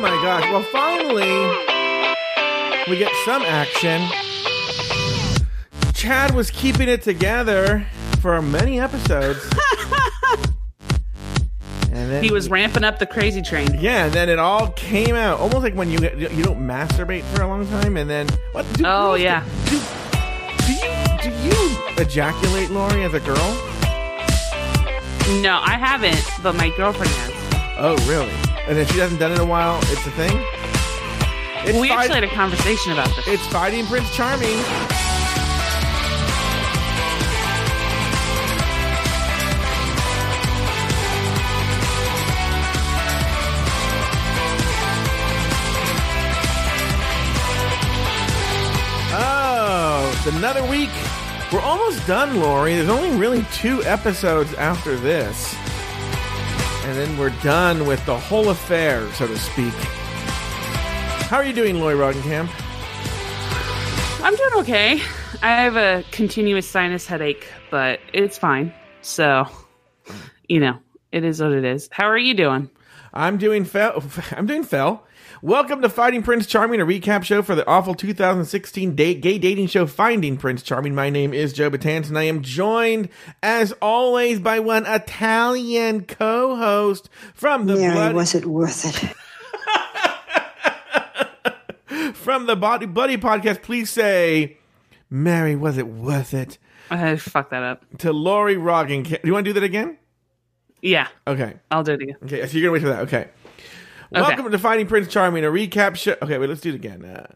my gosh. Well, finally, we get some action. Chad was keeping it together for many episodes. and then He was ramping up the crazy train. Yeah, and then it all came out. Almost like when you you don't masturbate for a long time, and then what? Do Oh, girls- yeah. Do, do you do you ejaculate, Lauri, as a girl? No, I haven't, but my girlfriend has. Oh, really? And if she hasn't done it in a while. It's a thing. It's we fight- actually had a conversation about this. It's fighting Prince Charming. Oh, it's another week. We're almost done, Lauri. There's only really two episodes after this. And then we're done with the whole affair, so to speak. How are you doing, Lauri Roggenkamp? I'm doing okay. I have a continuous sinus headache, but it's fine. So, you know, it is what it is. How are you doing? I'm doing fel. I'm doing fell. Welcome to Finding Prince Charming, a recap show for the awful 2016 date, gay dating show Finding Prince Charming. My name is Joe Betance, and I am joined, as always, by one Italian co-host from the Mary, bloody, was it worth it? from the Body Buddy podcast. Please say, Mary, was it worth it? I fucked that up. To Lauri Roggen. Do you want to do that again? Yeah, Okay. I'll do it again. Okay, so you're gonna wait for that. Okay. Welcome to Fighting Prince Charming, a recap show. Okay, wait, let's do it again. Uh,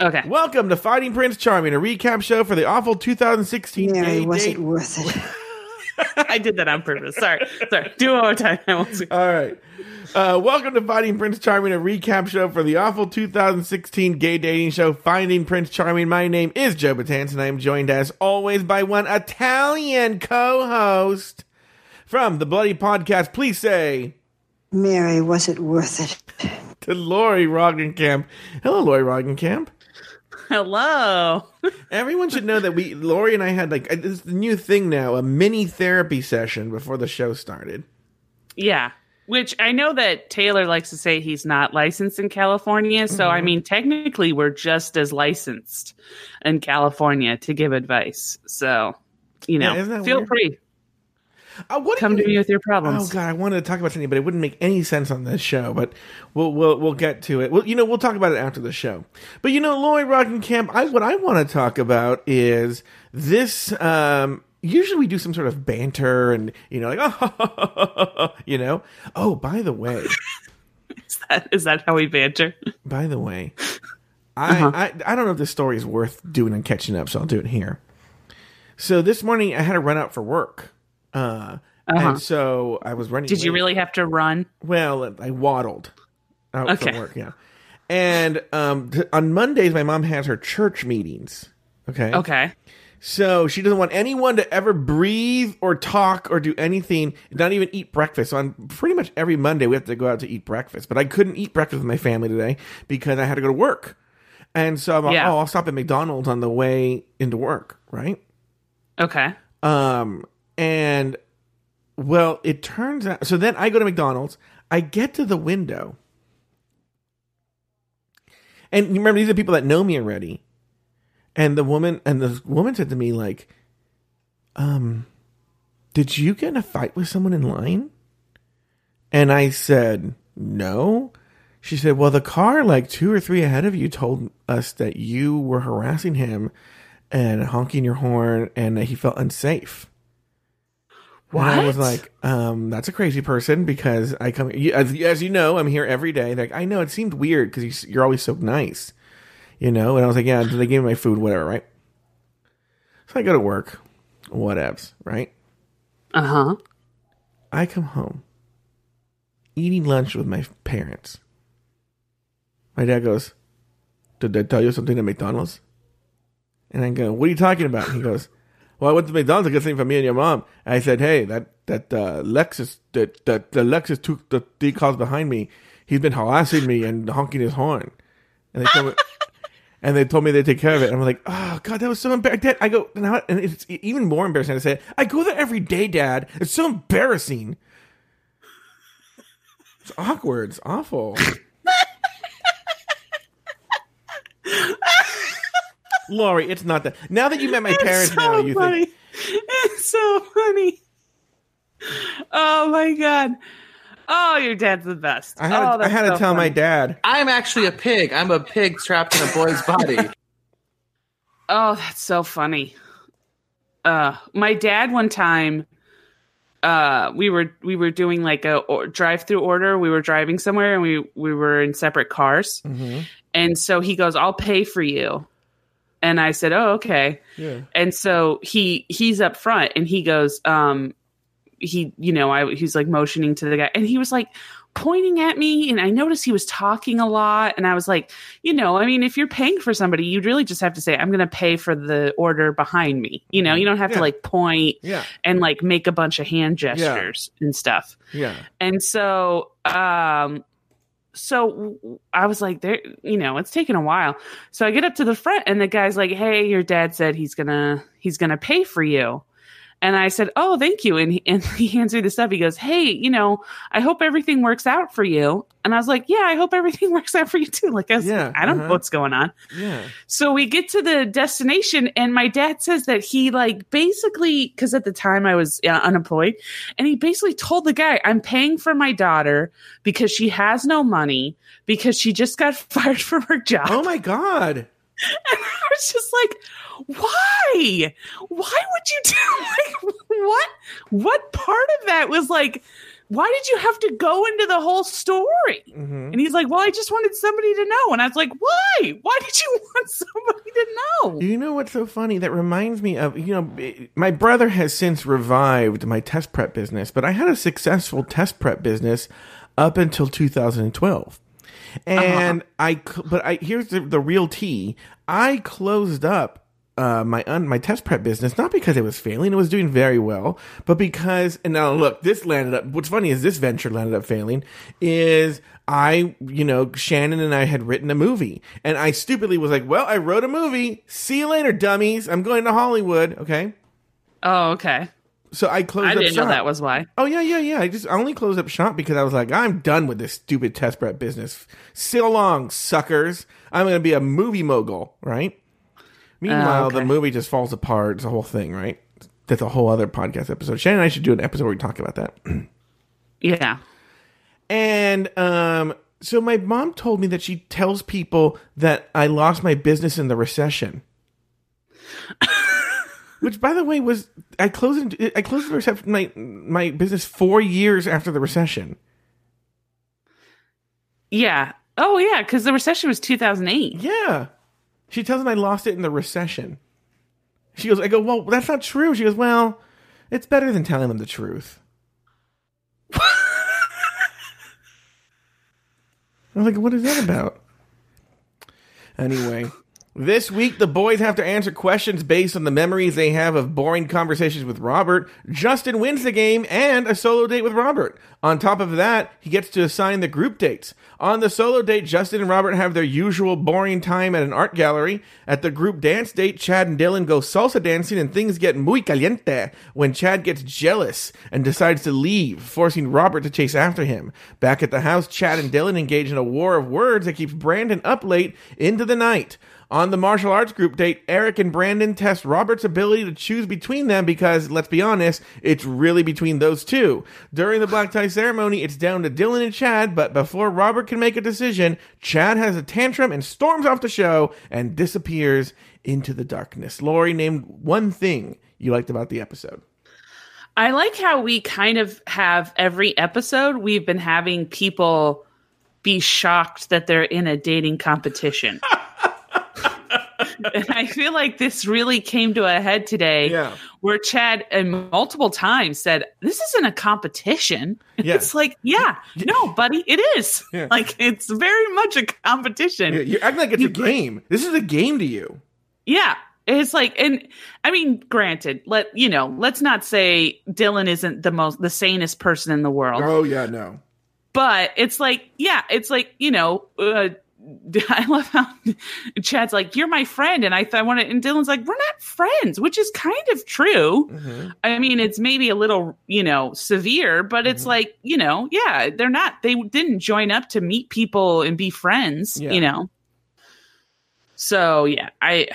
Okay. Welcome to Fighting Prince Charming, a recap show for the awful 2016 Mary, gay was date. it worth it? I did that on purpose. Sorry. Sorry. Do it one more time. I won't see- All right. Uh, welcome to Fighting Prince Charming, a recap show for the awful 2016 gay dating show Finding Prince Charming. My name is Joe Betance, and I am joined as always by one Italian co-host from the Bloody Podcast. Please say Mary, was it worth it? to Lauri Roggenkamp. Hello, Lauri Roggenkamp. Hello. Everyone should know that we, Lauri and I had like, this is the new thing now, a mini therapy session before the show started. Yeah. Which I know that Taylor likes to say he's not licensed in California. So, I mm-hmm. mean, technically, we're just as licensed in California to give advice. So, you know, Yeah, feel weird? free. Uh, Come you- to me with your problems. Oh god, I wanted to talk about something, but it wouldn't make any sense on this show. But we'll we'll we'll get to it. Well, you know, we'll talk about it after the show. But you know, Lauri Roggenkamp, I what I want to talk about is this. Um, usually, we do some sort of banter, and you know, like oh, you know. Oh, by the way, Is, that, is that how we banter? by the way, I, Uh-huh. I I don't know if this story is worth doing and catching up, so I'll do it here. So this morning, I had to run out for work. Uh, Uh-huh. and so I was running. Did you really have to run? Well, I waddled out Okay. from work. Yeah, and um, th- on Mondays, my mom has her church meetings. Okay. Okay. So she doesn't want anyone to ever breathe or talk or do anything, not even eat breakfast. So on pretty much every Monday, we have to go out to eat breakfast. But I couldn't eat breakfast with my family today because I had to go to work. And so I'm like, Yeah. oh, I'll stop at McDonald's on the way into work, right? Okay. Um, and well, it turns out. So then I go to McDonald's. I get to the window, and you remember these are people that know me already. And the woman and the woman said to me like, "Um, did you get in a fight with someone in line?" And I said, "No." She said, "Well, the car like two or three ahead of you told us that you were harassing him and honking your horn, and that he felt unsafe." And I was like, um, that's a crazy person because I come, as, as you know, I'm here every day. Like, I know it seemed weird because you're always so nice, you know? And I was like, yeah, they gave me my food, whatever, right? So I go to work, whatevs, right? Uh huh. I come home, eating lunch with my parents. My dad goes, Did I tell you something at McDonald's? And I go, What are you talking about? And he goes, Well, I went to McDonald's to get something for me and your mom. And I said, Hey, that that uh, Lexus, that, that the Lexus took the decals behind me. He's been harassing me and honking his horn. And they told me, and they told me they take care of it. And I'm like, oh god, that was so embarrassing. I go, now, and it's even more embarrassing I say. I go there every day, Dad. It's so embarrassing. It's awkward. It's awful. Lori, it's not that. Now that you met my It's parents, so now you funny. think It's so funny. Oh my god. Oh, your dad's the best. I had, oh, to, I that's had to so tell my dad. I'm actually a pig. I'm a pig trapped in a boy's body. Oh, that's so funny. Uh, my dad one time, uh, we were we were doing like a or, drive-through order. We were driving somewhere and we we were in separate cars, Mhm. and so he goes, "I'll pay for you," and I said, "Oh, okay." Yeah. And so he he's up front and he goes, um, he you know I he's like motioning to the guy and he was like pointing at me and I noticed he was talking a lot and I was like, you know, I mean if you're paying for somebody, you'd really just have to say I'm going to pay for the order behind me. You know, you don't have Yeah. to like point Yeah. and like make a bunch of hand gestures and stuff. Yeah. And so, um, so I was like, there, you know, it's taken a while. So I get up to the front and the guy's like, Hey, your dad said he's gonna, he's gonna pay for you. And I said, Oh, thank you. And he, and he hands me the stuff. He goes, Hey, you know, I hope everything works out for you. And I was like, Yeah, I hope everything works out for you too. Like, I, was, Yeah, I don't know uh-huh. what's going on. Yeah. So we get to the destination, and my dad says that he like basically because at the time I was uh, unemployed, and he basically told the guy, "I'm paying for my daughter because she has no money because she just got fired from her job." Oh my God. And was just like, "Why? Why would you do like what? What part of that was like?" Why did you have to go into the whole story? hmm And he's like, Well, I just wanted somebody to know. And I was like, Why? Why did you want somebody to know? You know what's so funny? That reminds me of, you know, my brother has since revived my test prep business, but I had a successful test prep business up until 2012. And I, but I, here's the, the real tea. I closed up uh, my un, my test prep business not because it was failing; it was doing very well, but because and now look, this landed up. What's funny is this venture landed up failing. Is I, you know, Shannon and I had written a movie, and I stupidly was like, "Well, I wrote a movie. See you later, dummies. I'm going to Hollywood." Okay, Oh, okay. So I closed. I up didn't know shop. that was why. Oh yeah, yeah, yeah. I just I only closed up shop because I was like, I'm done with this stupid test prep business. So long, suckers. I'm gonna be a movie mogul, right? Meanwhile, okay. the movie just falls apart. It's a whole thing, right? That's a whole other podcast episode. Shannon and I should do an episode where we talk about that. Yeah. And um, so my mom told me that she tells people that I lost my business in the recession. Which, by the way, was I closed I closed the reception my my business four years after the recession. Yeah. Oh, yeah. Because the recession was 2008. Yeah. She tells him I lost it in the recession. She goes, I go, well, that's not true. She goes, well, it's better than telling them the truth. I'm like, what is that about? Anyway, this week the boys have to answer questions based on the memories they have of boring conversations with Robert. Justin wins the game and a solo date with Robert. On top of that, he gets to assign the group dates. On the solo date, Justin and Robert have their usual boring time at an art gallery. At the group dance date, Chad and Dylan go salsa dancing and things get muy caliente when Chad gets jealous and decides to leave, forcing Robert to chase after him. Back at the house, Chad and Dylan engage in a war of words that keeps Brandon up late into the night. On the martial arts group date, Eric and Brandon test Robert's ability to choose between them because, let's be honest, it's really between those two. During the black tie ceremony, it's down to Dylan and Chad, but before Robert can make a decision, Chad has a tantrum and storms off the show and disappears into the darkness. Lori named one thing you liked about the episode. I like how we kind of have every episode, we've been having people be shocked that they're in a dating competition. and I feel like this really came to a head today Yeah. where Chad uh, multiple times said, This isn't a competition. Yeah. It's like, yeah, no, buddy, it is. Yeah. Like, it's very much a competition. You're acting like it's a game. This is a game to you. Yeah. It's like, and I mean, granted, let you know, let's not say Dylan isn't the most the sanest person in the world, Oh, yeah, no. but it's like, yeah, it's like you know, uh, I love how Chad's like, "You're my friend," and I, th- I want to, and Dylan's like, "We're not friends," which is kind of true. Mm-hmm. I mean, it's maybe a little, you know, severe, but it's like, you know, yeah, they're not, they didn't join up to meet people and be friends, Yeah. you know. So yeah, I,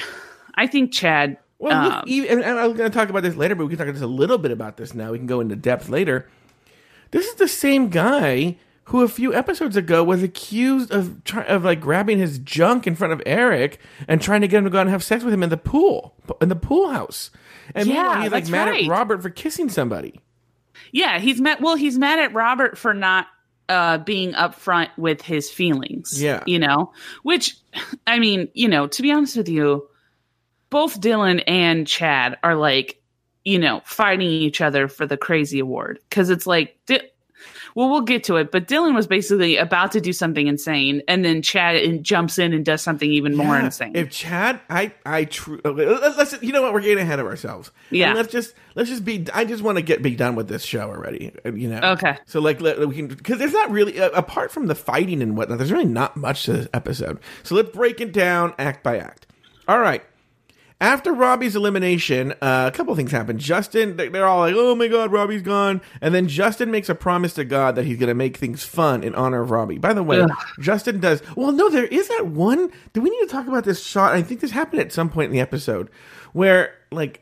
I think Chad. Well, look, um, even, and I'm going to talk about this later, but we can talk just a little bit about this now. We can go into depth later. This is the same guy who a few episodes ago was accused of try, of like grabbing his junk in front of Eric and trying to get him to go out and have sex with him in the pool in the pool house. And Yeah, he's like mad right. at Robert for kissing somebody. yeah, he's mad. Well, he's mad at Robert for not uh, being upfront with his feelings. Yeah. you know, which I mean, you know, to be honest with you, both Dylan and Chad are like, you know, fighting each other for the crazy award because it's like. Di- well, we'll get to it, but Dylan was basically about to do something insane, and then Chad jumps in and does something even more insane. If Chad, I, I true. Let's, you know what? We're getting ahead of ourselves. Yeah. And let's just, let's just be. I just want to get be done with this show already. uh, You know. Okay. So like, let, we can because there's not really uh, apart from the fighting and whatnot. There's really not much to this episode. So let's break it down act by act. All right. After Robbie's elimination, uh, a couple things happen. Justin, they- they're all like, "Oh my God, Robbie's gone!" And then Justin makes a promise to God that he's going to make things fun in honor of Robbie. By the way, Ugh. Justin does. Well, no, there is that one. Do we need to talk about this shot? I think this happened at some point in the episode where, like,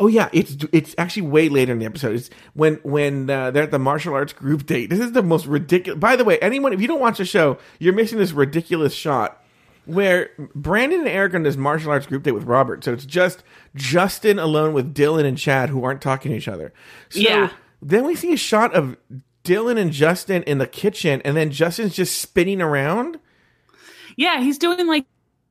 oh yeah, it's it's actually way later in the episode. It's when when uh, they're at the martial arts group date. This is the most ridiculous. By the way, anyone if you don't watch the show, you're missing this ridiculous shot where Brandon and Eric are on this martial arts group date with Robert. So it's just Justin alone with Dylan and Chad who aren't talking to each other. So Yeah. then we see a shot of Dylan and Justin in the kitchen, and then Justin's just spinning around. yeah, he's doing like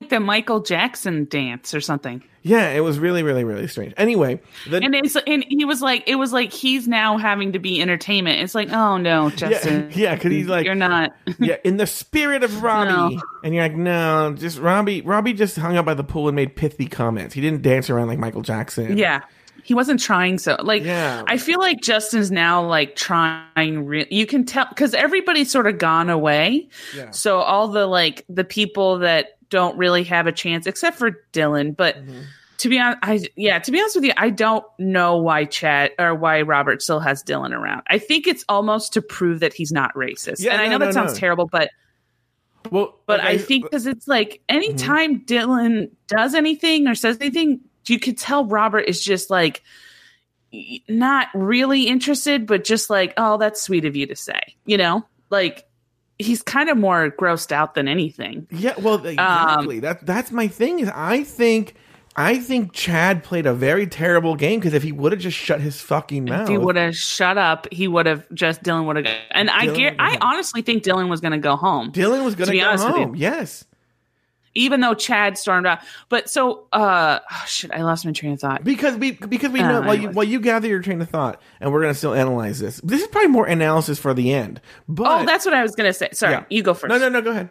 the Michael Jackson dance or something. Yeah, it was really, really, really strange. Anyway, the, and it's and he was like it was like he's now having to be entertainment it's like oh no justin yeah, because he's like, you're not yeah, in the spirit of Robbie. No. And you're like, no, just Robbie. Robbie just hung out by the pool and made pithy comments. He didn't dance around like Michael Jackson. yeah he wasn't trying so like Yeah. i feel like justin's now like trying you can tell because everybody's sort of gone away Yeah. so all the like the people that don't really have a chance except for dylan but Mm-hmm. To be honest i yeah to be honest with you i don't know why chad or why robert still has dylan around i think it's almost to prove that he's not racist Yeah, and i no, know that no, sounds terrible but Well, But like I think because it's like anytime Mm-hmm. Dylan does anything or says anything, you could tell Robert is just like not really interested, but just like, oh, that's sweet of you to say, you know, like he's kind of more grossed out than anything. Yeah, well, exactly. that that's my thing. Is I think I think Chad played a very terrible game because if he would have just shut his fucking mouth, If he would have shut up, he would have just Dylan would have. And I get, I honestly think Dylan was going to go home. Dylan was going To to be go honest with you. home. Yes. even though Chad stormed out. But so, uh, oh, shit, I lost my train of thought. Because we because we Uh, know while you while you gather your train of thought, and we're gonna still analyze this. This is probably more analysis for the end. But Oh, that's what I was going to say. Sorry, Yeah. you go first. no, no, no. Go ahead.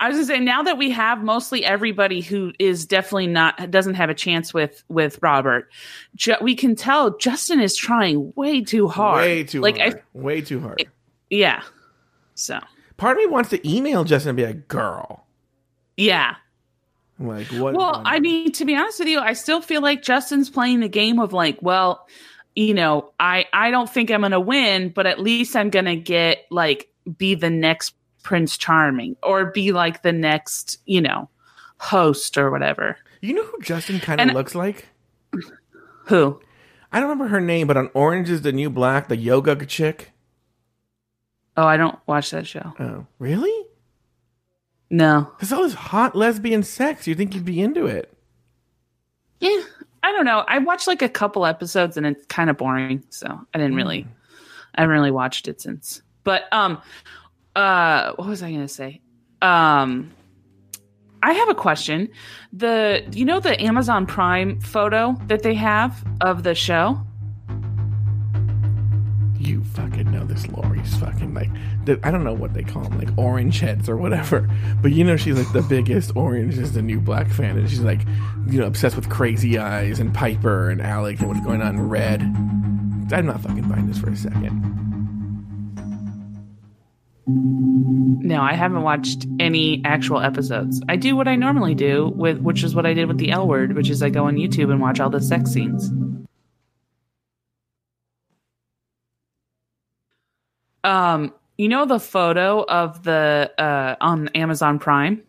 I was gonna say now that we have mostly everybody who is definitely not doesn't have a chance with with Robert, Ju- we can tell Justin is trying way too hard. Way too like hard. I Way too hard. yeah. So Part of me wants to email Justin and be like, "Girl, yeah. like what?" Well, I mean, to be honest with you, I still feel like Justin's playing the game of like, well, you know, I I don't think I'm gonna win, but at least I'm gonna get like be the next Prince Charming or be like the next, you know, host or whatever. you know who Justin kind of looks like? Who? I don't remember her name, but on Orange is the New Black, the yoga chick. Oh, I don't watch that show. Oh, really? No. There's all this hot lesbian sex. You think you'd be into it? Yeah. I don't know. I watched like a couple episodes and it's kind of boring, so I didn't really I haven't really watched it since. But um uh what was I going to say? Um I have a question. The you know the Amazon Prime photo that they have of the show? You fucking know this Lauri's fucking like the, I don't know what they call them like orange heads or whatever, but you know she's like the biggest orange is the new black fan, and she's like you know obsessed with Crazy Eyes and Piper and Alec and what's going on in Red. I'm not fucking buying this for a second. No, I haven't watched any actual episodes. I do what I normally do with which is what I did with the L word, which is I go on YouTube and watch all the sex scenes. Um, you know the photo of the uh on Amazon Prime?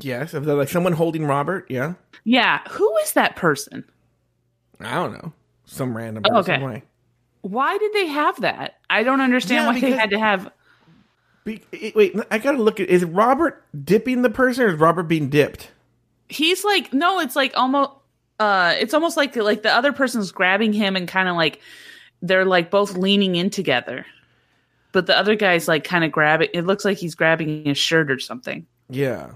Yes, if they're like someone holding Robert, yeah. Yeah, who is that person? I don't know. Some random Oh, person. okay. Why? Did they have that? I don't understand Yeah, why they had to have. Be, wait, I gotta look at is Robert dipping the person or is Robert being dipped? He's like, no, it's like almost. Uh, it's almost like like the other person's grabbing him and kind of like they're like both leaning in together, but the other guy's like kind of grabbing. It looks like he's grabbing his shirt or something. Yeah.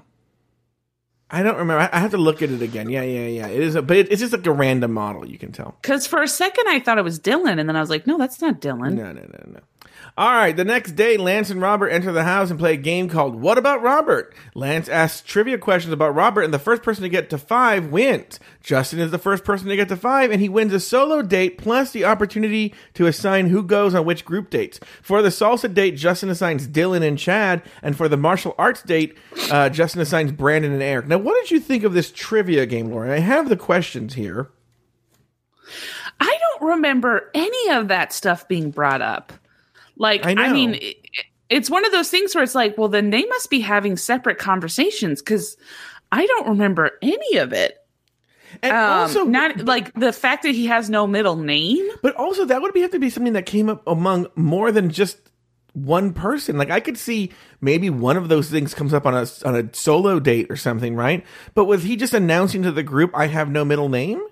I don't remember. I have to look at it again. Yeah, yeah, yeah. It is a, but it, it's just like a random model. You can tell. Because for a second I thought it was Dylan, and then I was like, no, that's not Dylan. No, no, no, no. All right. The next day, Lance and Robert enter the house and play a game called "What About Robert." Lance asks trivia questions about Robert, and the first person to get to five wins. Justin is the first person to get to five, and he wins a solo date plus the opportunity to assign who goes on which group dates. For the salsa date, Justin assigns Dylan and Chad, and for the martial arts date, uh, Justin assigns Brandon and Eric. Now, what did you think of this trivia game, Lauren? I have the questions here. I don't remember any of that stuff being brought up. Like, I I, mean, it, it's one of those things where it's like, well, then they must be having separate conversations because I don't remember any of it. And Um, also, not like the fact that he has no middle name. But also, that would be, have to be something that came up among more than just one person. Like I could see maybe one of those things comes up on a on a solo date or something, right? But was he just announcing to the group, "I have no middle name"?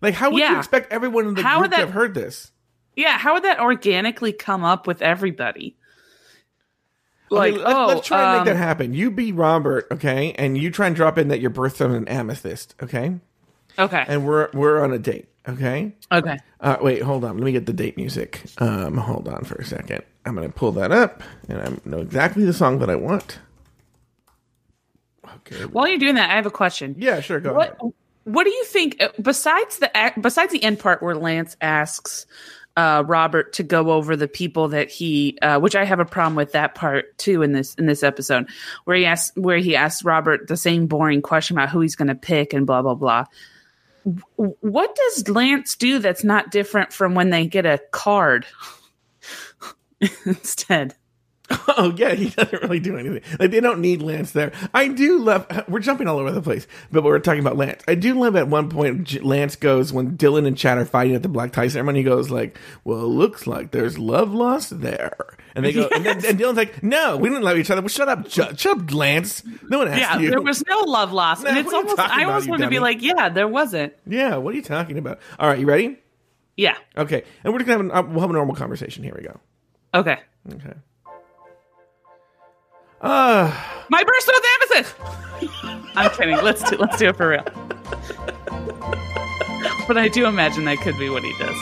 Like, how would you expect everyone in the How group would to have heard this? Yeah, how would that organically come up with everybody? Like, let's, oh, let's try and um, make that happen. You be Robert, okay, and you try and drop in that your birthstone's an amethyst, okay, okay, and we're we're on a date, okay. okay. Uh, wait, hold on. Let me get the date music. Um, hold on for a second. I'm gonna pull that up, and I know exactly the song that I want. Okay. While you're doing that, I have a question. Yeah, sure. Go what ahead. what do you think uh, besides the besides the end part where Lance asks uh, Robert to go over the people that he uh, which I have a problem with that part too in this in this episode where he asks where he asks Robert the same boring question about who he's going to pick and blah blah blah. What does Lance do that's not different from when they get a card instead? Oh yeah, he doesn't really do anything. Like they don't need Lance there. I do love. We're jumping all over the place, but we're talking about Lance. I do love at one point Lance goes when Dylan and Chad are fighting at the black tie ceremony. He goes like, "Well, it looks like there's love lost there," and they go, and, then, and Dylan's like, "No, we didn't love each other." Well, shut up, J- shut up, Lance. No one asked Yeah, you. there was no love lost, and it's what are you almost I almost want to be like, yeah, there wasn't. yeah, what are you talking about? All right, you ready? Yeah, Okay, and we're just gonna have, an, uh, we'll have a normal conversation. Here we go. okay. Okay. Uh, My birthstone amethyst. I'm kidding. Let's do let's do it for real. But I do imagine that could be what he does.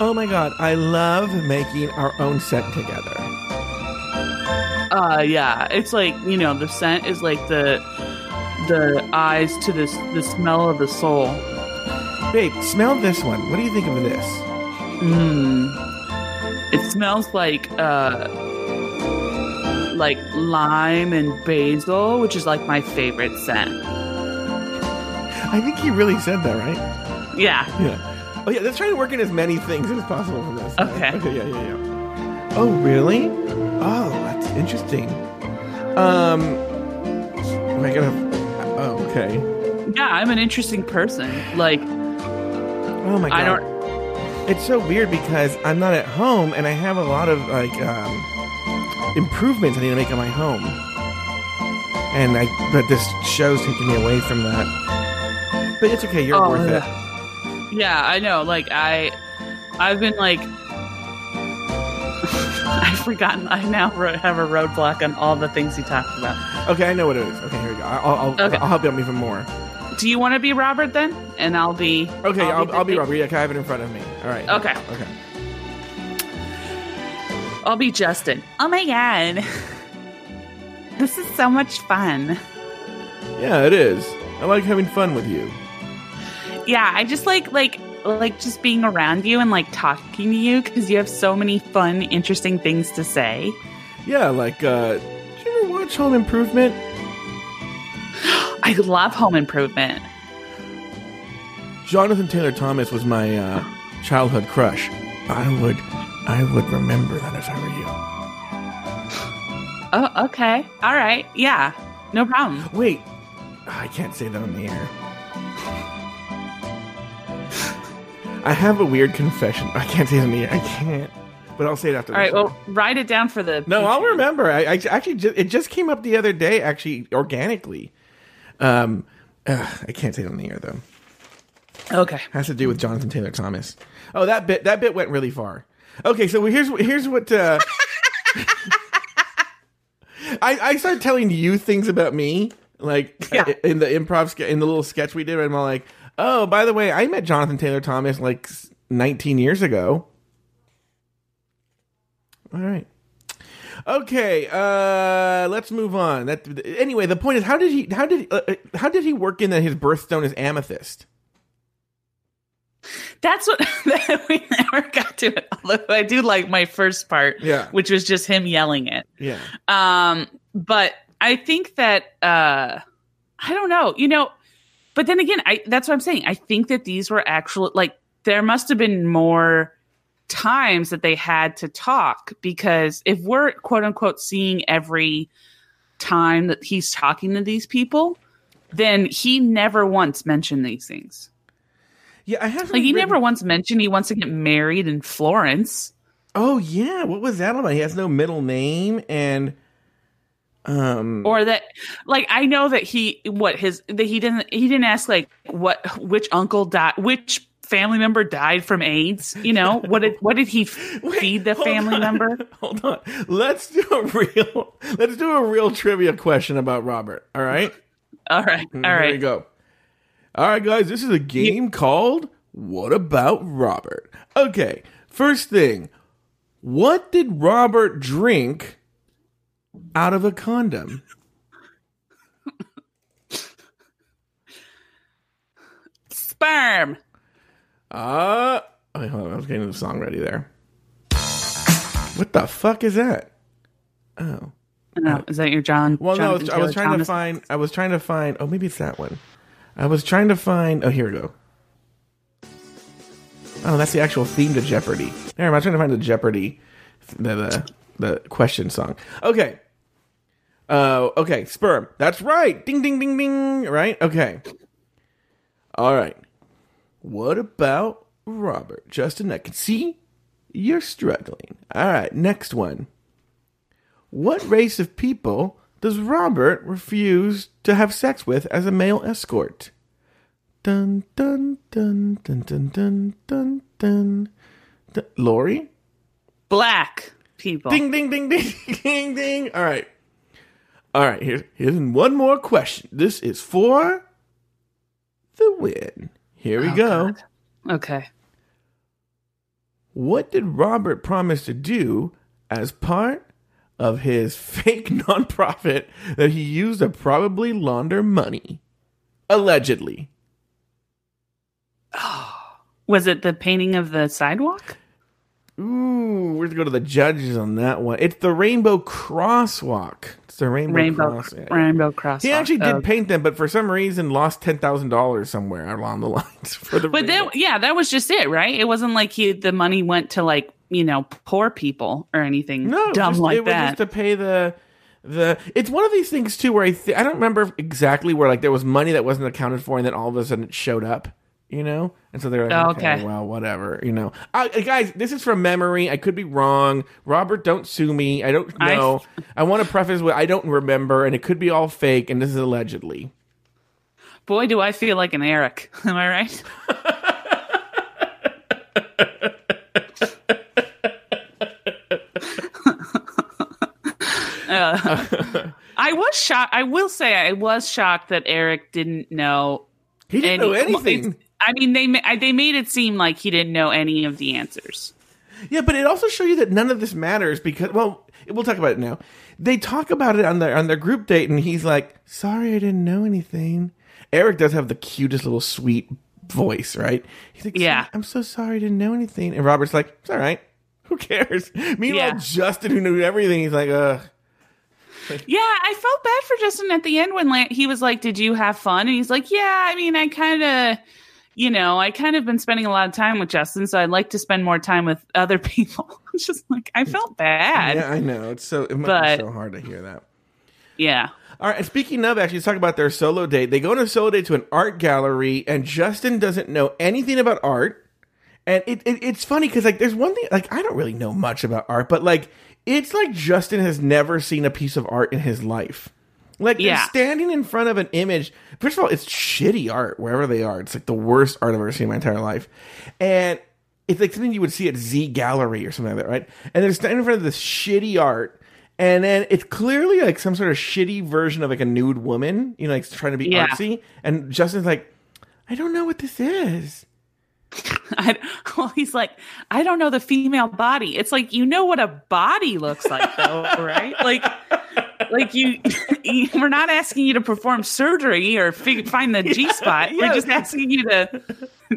oh my god, I love making our own set together. Uh yeah. It's like, you know, the scent is like the the eyes to this the smell of the soul. Babe, smell this one. What do you think of this? Mmm. It smells like uh like lime and basil, which is like my favorite scent. I think he really said that, right? Yeah. Yeah. Oh yeah, let's try to work in as many things as possible from this. Okay. Okay, yeah, yeah, yeah. Oh really? Oh, that's interesting. Um am I gonna Oh, okay. Yeah, I'm an interesting person. Like Oh my god. I don't It's so weird because I'm not at home and I have a lot of like um, improvements I need to make on my home. And I but this show's taking me away from that. But it's okay, you're Oh, worth it. Yeah, I know. Like I, I've been like, I've forgotten. I now have a roadblock on all the things you talked about. Okay, I know what it is. Okay, here we go. I'll I'll, Okay. I'll help you out even more. Do you want to be Robert then? And I'll be. Okay, I'll, I'll, be the- Robert. Yeah, 'cause I have it in front of me. All right. Okay. Okay. I'll be Justin. Oh my god, this is so much fun. Yeah, it is. I like having fun with you. Yeah, I just like like like just being around you and like talking to you because you have so many fun, interesting things to say. Yeah, like uh did you ever watch Home Improvement? I love Home Improvement. Jonathan Taylor Thomas was my uh, childhood crush. I would, I would remember that if I were you. Oh, okay. All right. Yeah. No problem. Wait, I can't say that on the air. I have a weird confession. I can't say it on the air. I can't. But I'll say it after. All right. the show. Well, write it down for the. No, I'll remember. I, I actually just, it just came up the other day, actually organically. Um, ugh, I can't say it on the air though. Okay. Has to do with Jonathan Taylor Thomas. Oh, that bit that bit went really far. Okay, so here's here's what uh, I I started telling you things about me, like Yeah. in the improv ske- in the little sketch we did. I'm all like, oh, by the way, I met Jonathan Taylor Thomas like 19 years ago. All right. Okay, uh, let's move on. That anyway. The point is, how did he? How did? Uh, uh, how did he work in that his birthstone is amethyst? That's what we never got to it. Although I do like my first part, Yeah. which was just him yelling it. Yeah. Um, but I think that uh, I don't know, you know. But then again, I that's what I'm saying. I think that these were actual like there must have been more times that they had to talk because if we're quote unquote seeing every time that he's talking to these people, then he never once mentioned these things. Yeah, I haven't. Like he written- never once mentioned he wants to get married in Florence. Oh yeah, what was that about? He has no middle name, and um, or that like i know that he what his that he didn't he didn't ask like what which uncle died which family member died from aids you know what did what did he f- Wait, feed the family on. member Hold on, let's do a real, let's do a real trivia question about Robert. All right, all right mm, all Here we right go. All right, guys, this is a game called "What About Robert." Okay, first thing, what did Robert drink out of a condom? sperm Uh, hold on. I was getting the song ready there. What the fuck is that? Oh. no, is that your john Well, no, I was, I was trying to find. I was trying to find. Oh, maybe it's that one. I was trying to find. Oh, here we go. Oh, that's the actual theme to Jeopardy. There, I'm trying to find the Jeopardy, the the, the question song. Okay. Uh, okay, sperm. That's right. Ding, ding, ding, ding. Right. Okay. All right. What about Robert? Justin, I can see you're struggling. All right, next one. What race of people does Robert refuse to have sex with as a male escort? Dun dun dun dun dun dun dun dun. dun. Lauri? black people Ding ding ding ding ding ding. All right. All right, here's here's one more question. This is for the win. Here we Oh, go. God. okay What did Robert promise to do as part of his fake nonprofit that he used to probably launder money? Allegedly. was it the painting of the sidewalk Ooh, we're gonna go to the judges on that one. It's the Rainbow Crosswalk. It's the Rainbow, rainbow Cross. yeah. rainbow cross He actually did Oh. paint them, but for some reason lost ten thousand dollars somewhere along the lines for the. But then, rainbow. yeah, that was just it, right? It wasn't like he the money went to like you know poor people or anything no, dumb just, like it was that. just to pay the the. It's one of these things too where I th- I don't remember exactly where like there was money that wasn't accounted for, and then all of a sudden it showed up. You know, and so they're like, Oh, okay, okay. well, whatever. You know, I, guys, this is from memory. I could be wrong. Robert, don't sue me. I don't know. I, want to preface with I don't remember, and it could be all fake, and this is allegedly. Boy, do I feel like an Eric. Am I right? Uh, I was shocked. I will say I was shocked that Eric didn't know. He didn't know anything. I mean, they they made it seem like he didn't know any of the answers. Yeah, but it also shows you that none of this matters because well, we'll talk about it now. They talk about it on their on their group date, and he's like, "Sorry, I didn't know anything." Eric does have the cutest little sweet voice, right? He's like, Yeah. I'm so sorry, I didn't know anything." And Robert's like, "It's all right. Who cares?" Meanwhile, Yeah. Justin, who knew everything, he's like, "Uh." Yeah, I felt bad for Justin at the end when he was like, "Did you have fun?" And he's like, "Yeah, I mean, I kind of." You know, I kind of been spending a lot of time with Justin, so I'd like to spend more time with other people. it's just like I felt bad. Yeah, I know. It's so it must But- be so hard to hear that. yeah. All right. And speaking of, actually, let's talk about their solo date. They go on a solo date to an art gallery, and Justin doesn't know anything about art. And it, it it's funny because like there's one thing like I don't really know much about art, but like it's like Justin has never seen a piece of art in his life. Like they're standing in front of an image. First of all, it's shitty art wherever they are. It's like the worst art I've ever seen in my entire life. And it's like something you would see at Z Gallerie or something like that, right? And they're standing in front of this shitty art. And then it's clearly like some sort of shitty version of like a nude woman, you know, like trying to be Yeah. artsy. And Justin's like, I don't know what this is. I, well, he's like, I don't know the female body. It's like you know what a body looks like, though, right? Like, like you, you- we're not asking you to perform surgery or fig- find the G spot. Yeah. We're just asking you to,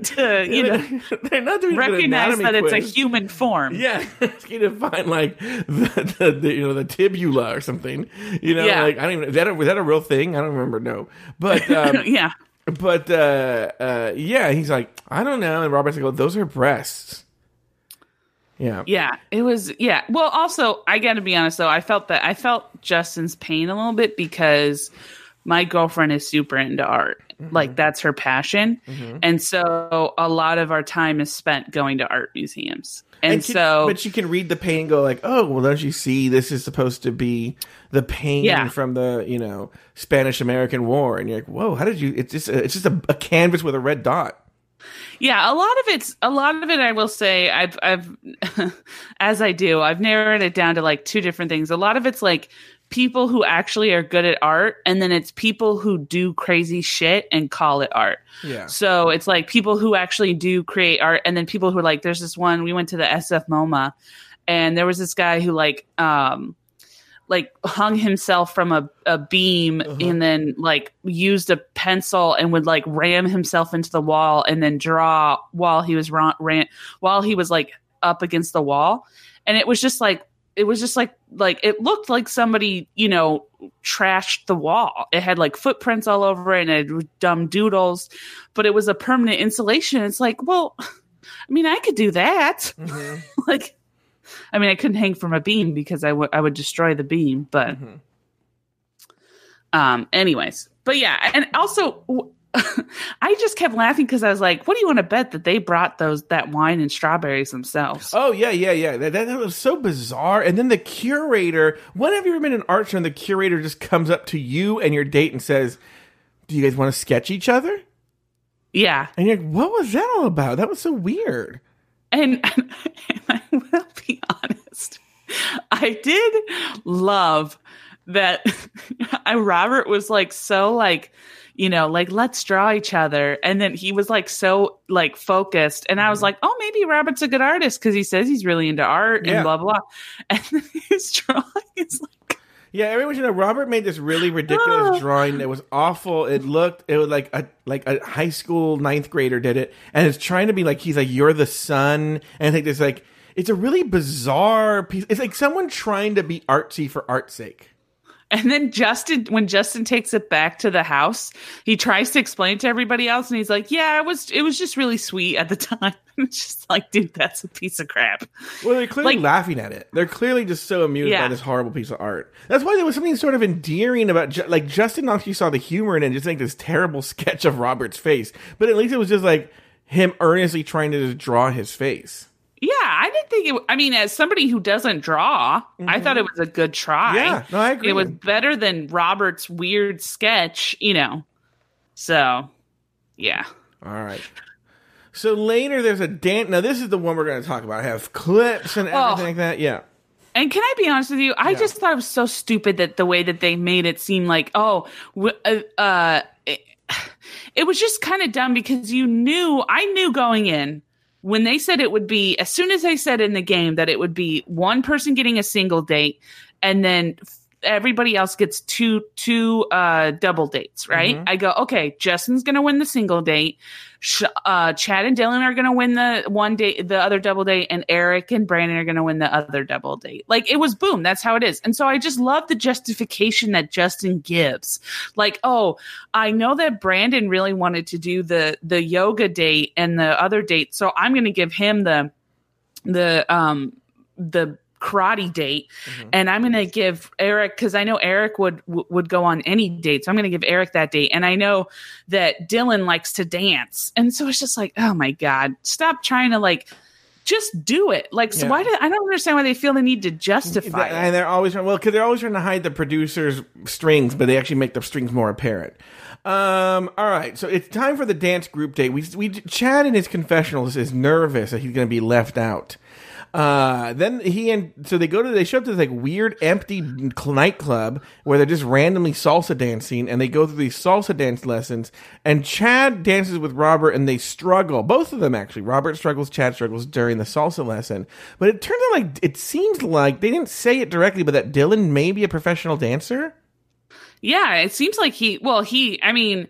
to you know, they're not doing recognize that it's a human form. Yeah, going to find like the, the, the you know the tibula or something. You know, Yeah. like I don't even is that a, was that a real thing? I don't remember. No, but um, yeah. But uh, uh, yeah, he's like I don't know, and Robert's like, those are breasts. Yeah, Yeah, it was. Yeah. Well, also, I got to be honest though. I felt that I felt Justin's pain a little bit because my girlfriend is super into art. Mm-hmm. Like that's her passion, and so a lot of our time is spent going to art museums. And, she- so, but she can read the pain and go like, oh, well, don't you see? This is supposed to be the pain Yeah. from the you know Spanish American War, and you're like, whoa, how did you? It's just a, it's just a, a canvas with a red dot. yeah, a lot of it's a lot of it. I will say, I've I've as I do, I've narrowed it down to like two different things. A lot of it's like people who actually are good at art, and then it's people who do crazy shit and call it art. Yeah, So it's like people who actually do create art, and then people who are like, there's this one. We went to the SF MoMA, and there was this guy who like, um, like hung himself from a, a beam, and then like used a pencil and would like ram himself into the wall, and then draw while he was ran, ran while he was like up against the wall, and it was just like. It was just like like it looked like somebody you know trashed the wall. It had like footprints all over it and it had dumb doodles, but it was a permanent insulation. It's like, well, I mean, I could do that. like, I mean, I couldn't hang from a beam because I would I would destroy the beam. But, um, anyways, but yeah, and also. I just kept laughing because I was like, "What do you want to bet that they brought those that wine and strawberries themselves?" Oh yeah, yeah, yeah. That, that, that was so bizarre. And then the curator. When have you ever been in an art show and the curator just comes up to you and your date and says, "Do you guys want to sketch each other?" Yeah, And you're like, "What was that all about? That was so weird." And, and I will be honest, I did love that Robert was like so like you know like let's draw each other and then he was like so like focused and I was mm-hmm. like oh maybe Robert's a good artist because he says he's really into art Yeah. and blah blah and then his drawing is like Yeah, everyone should know. Robert made this really ridiculous ah. drawing that was awful. It looked, it was like a like a high school ninth grader did it, and it's trying to be like he's like you're the sun, and I think there's like it's a really bizarre piece. It's like someone trying to be artsy for art's sake. And then Justin, when Justin takes it back to the house, he tries to explain to everybody else, and he's like, "Yeah, it was it was just really sweet at the time." it's just like, dude, that's a piece of crap. Well, they're clearly Like- laughing at it. They're clearly just so amused Yeah. by this horrible piece of art. That's why there was something sort of endearing about, like Justin actually saw the humor in it, and just like this terrible sketch of Robert's face. But at least it was just like him earnestly trying to just draw his face. Yeah, I didn't think it. I mean, as somebody who doesn't draw, I thought it was a good try. Yeah, no, I agree. It was better than Robert's weird sketch, you know. So, yeah. All right. So later, there's a dance. Now this is the one we're going to talk about. I have clips and Oh. everything like that. Yeah. And can I be honest with you? I Yeah. just thought it was so stupid that the way that they made it seem like, oh, uh, uh, it, it was just kind of dumb because you knew, I knew going in when they said it would be, as soon as they said in the game that it would be one person getting a single date and then everybody else gets two two uh double dates, right? Mhm. I go, okay, Justin's gonna win the single date. Uh, Chad and Dylan are gonna win the one date, the other double date, and Eric and Brandon are gonna win the other double date. Like it was boom, that's how it is. And so I just love the justification that Justin gives. Like, oh, I know that Brandon really wanted to do the the yoga date and the other date, so I'm gonna give him the the um the karate date. Mhm. and i'm going to give eric because i know eric would would go on any date. So i'm going to give eric that date. And i know that dylan likes to dance. And so it's just like oh my god stop trying to like just do it. Like so Yeah. why do i don't understand why they feel the need to justify it. and they're always trying well because they're always trying to hide the producer's strings but they actually make the strings more apparent. Um all right. So it's time for the dance group date. We, we chad in his confessionals is nervous that he's going to be left out uh then he and so they go to they show up to this like weird empty nightclub where they're just randomly salsa dancing and they go through these salsa dance lessons and chad dances with robert and they struggle both of them actually robert struggles chad struggles during the salsa lesson but it turns out like it seems like they didn't say it directly but that dylan may be a professional dancer Yeah, it seems like he, well, he, I mean,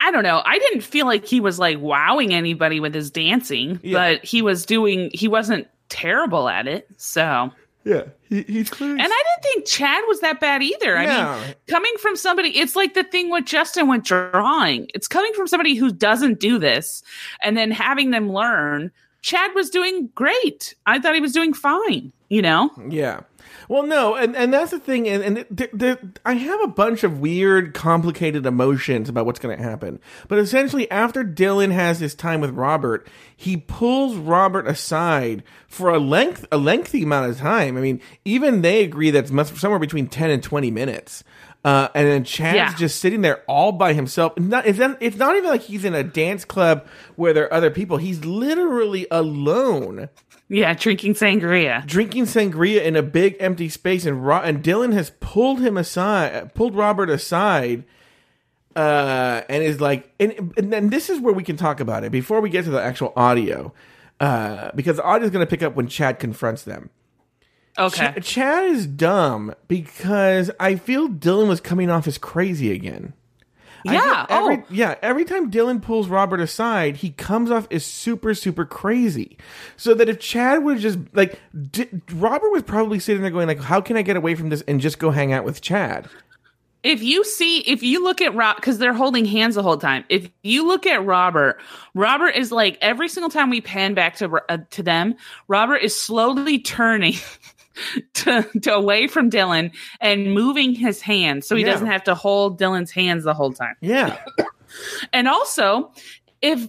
I don't know. I didn't feel like he was like wowing anybody with his dancing, Yeah. but he was doing, he wasn't terrible at it. So, yeah he, he's clearly and I didn't think Chad was that bad either. I Yeah. mean, coming from somebody, it's like the thing with Justin with drawing. It's coming from somebody who doesn't do this and then having them learn. Chad was doing great. I thought he was doing fine, you know? Yeah. Well, no, and, and that's the thing, and, and th- th- I have a bunch of weird, complicated emotions about what's going to happen. But essentially, after Dylan has his time with Robert, he pulls Robert aside for a length, a lengthy amount of time. I mean, even they agree that's somewhere between ten and twenty minutes. Uh, and then Chad's Yeah. just sitting there all by himself. Not, it's, not, it's not even like he's in a dance club where there are other people. He's literally alone Yeah, drinking sangria. drinking sangria in a big empty space, and Ro- and Dylan has pulled him aside, pulled Robert aside, uh, and is like, and and then this is where we can talk about it before we get to the actual audio, uh, because the audio is going to pick up when Chad confronts them. Okay. Ch- Chad is dumb because I feel Dylan was coming off as crazy again. Yeah. every, oh, yeah. Every time Dylan pulls Robert aside, he comes off as super, super crazy. So that if Chad would just like, D- Robert was probably sitting there going like, "How can I get away from this and just go hang out with Chad?" if you see if you look at Rob because they're holding hands the whole time. If you look at Robert, Robert is like every single time we pan back to uh, to them, Robert is slowly turning. To, to away from Dylan and moving his hands so he Yeah. doesn't have to hold Dylan's hands the whole time. Yeah. And also, if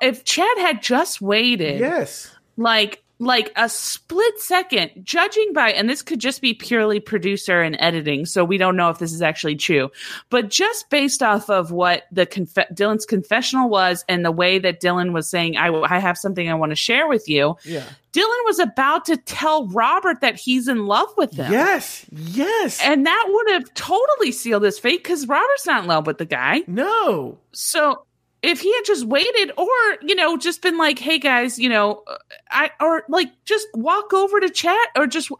if Chad had just waited, yes. like like a split second judging by and this could just be purely producer and editing so we don't know if this is actually true but just based off of what the conf- dylan's confessional was and the way that dylan was saying I, w- I have something i want to share with you Yeah. dylan was about to tell robert that he's in love with him Yes. Yes. and that would have totally sealed his fate because robert's not in love with the guy no. so if he had just waited or you know just been like hey guys you know uh, i or like just walk over to chat or just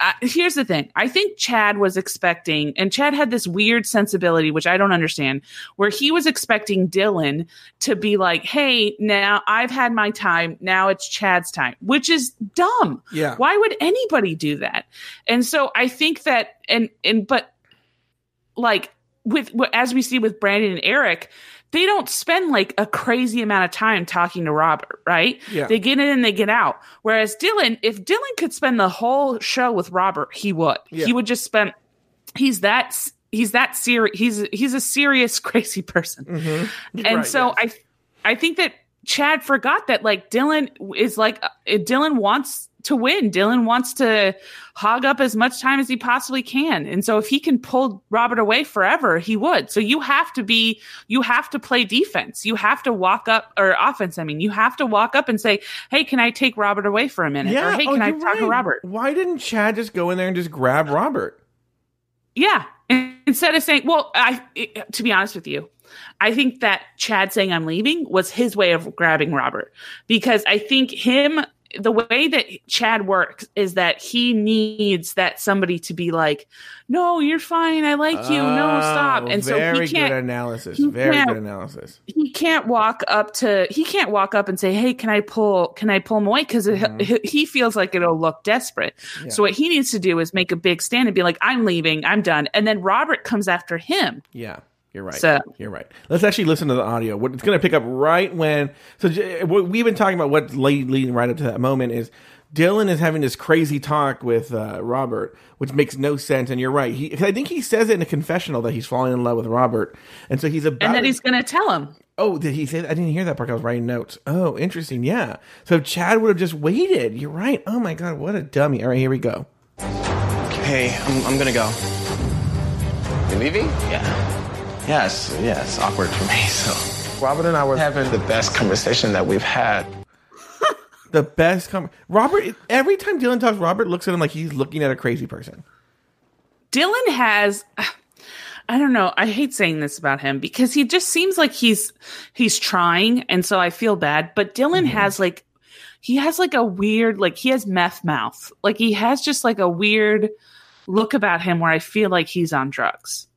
uh, here's the thing. I think chad was expecting and chad had this weird sensibility which i don't understand where he was expecting dylan to be like hey now i've had my time. Now it's chad's time which is dumb. Yeah. why would anybody do that? And so i think that and and but like with as we see with brandon and eric they don't spend like a crazy amount of time talking to robert right Yeah. they get in and they get out whereas dylan if dylan could spend the whole show with robert he would Yeah. he would just spend he's that he's that serious he's he's a serious crazy person Mhm. and Right, so yes. I, I think that Chad forgot that like Dylan is like Dylan wants to win. Dylan wants to hog up as much time as he possibly can, and so if he can pull Robert away forever, he would. So you have to be, you have to play defense. You have to walk up or offense. I mean, you have to walk up and say, "Hey, can I take Robert away for a minute?" Yeah. Or "Hey, oh, can I talk to. Robert?" Why didn't Chad just go in there and just grab Robert? Yeah. Instead of saying, well, I, it- to be honest with you, I think that Chad saying I'm leaving was his way of grabbing Robert because I think him, the way that Chad works is that he needs that somebody to be like, "No, you're fine. I like you. no, stop." Oh, And so very he can't good analysis. Very good analysis. he can't walk up to he can't walk up and say hey can i pull can i pull him away because he, he feels like it'll look desperate Mm-hmm. Yeah. so what he needs to do is make a big stand and be like i'm leaving i'm done and then robert comes after him Yeah, you're right. So- you're right. Let's actually listen to the audio. What it's going to pick up right when. So what we've been talking about. What's leading right up to that moment is Dylan is having this crazy talk with uh, Robert, which makes no sense. And you're right. He, 'cause I think he says it in a confessional that he's falling in love with Robert, and so he's about. and then to- he's gonna tell him Oh, did he say that? I didn't hear that part. I was writing notes. Oh, interesting. Yeah. So Chad would have just waited. You're right. Oh my god, what a dummy. All right, here we go. Hey, I'm, I'm gonna go. You leaving? Yeah. Yes, yeah, it's awkward for me, so. Robert and I were having the best conversation that we've had. The best com- Robert. Every time Dylan talks, Robert looks at him like he's looking at a crazy person. dylan has i don't know i hate saying this about him because he just seems like he's he's trying and so i feel bad but dylan mm-hmm. has like he has like a weird like he has meth mouth like he has just like a weird look about him where i feel like he's on drugs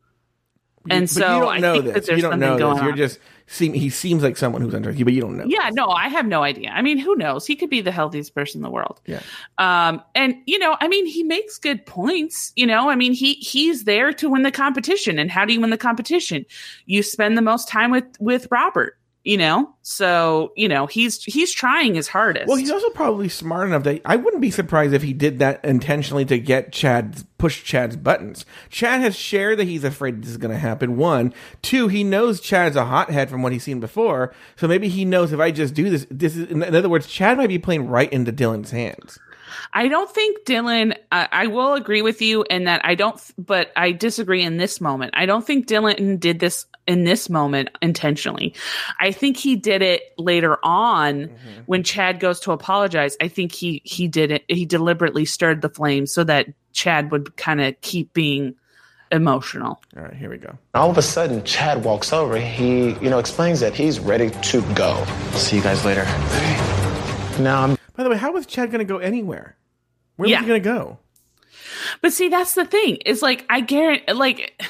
and so you don't I know think this. You don't know this. You're on. just seem. He seems like someone who's under you, but you don't know. yeah, no, I have no idea. I mean, who knows? He could be the healthiest person in the world. Yeah. Um, and you know, I mean, he makes good points. You know, I mean, he he's there to win the competition. And how do you win the competition? You spend the most time with with Robert. You know, so you know he's he's trying his hardest. Well, he's also probably smart enough that I wouldn't be surprised if he did that intentionally to get Chad push Chad's buttons. Chad has shared that he's afraid this is going to happen. One, two, he knows Chad's a hothead from what he's seen before, so maybe he knows if I just do this, this is in other words, Chad might be playing right into Dylan's hands. I don't think Dylan. I I will agree with you in that I don't, but I disagree in this moment. I don't think Dylan did this in this moment intentionally. I think he did it later on mm-hmm. when Chad goes to apologize. I think he he did it. He deliberately stirred the flames so that Chad would kind of keep being emotional. All right, here we go. All of a sudden, Chad walks over. He, you know, explains that he's ready to go. See you guys later. Now I'm By the way, how was Chad going to go anywhere? Where Yeah. was he going to go? But see, that's the thing. It's like I guarantee, like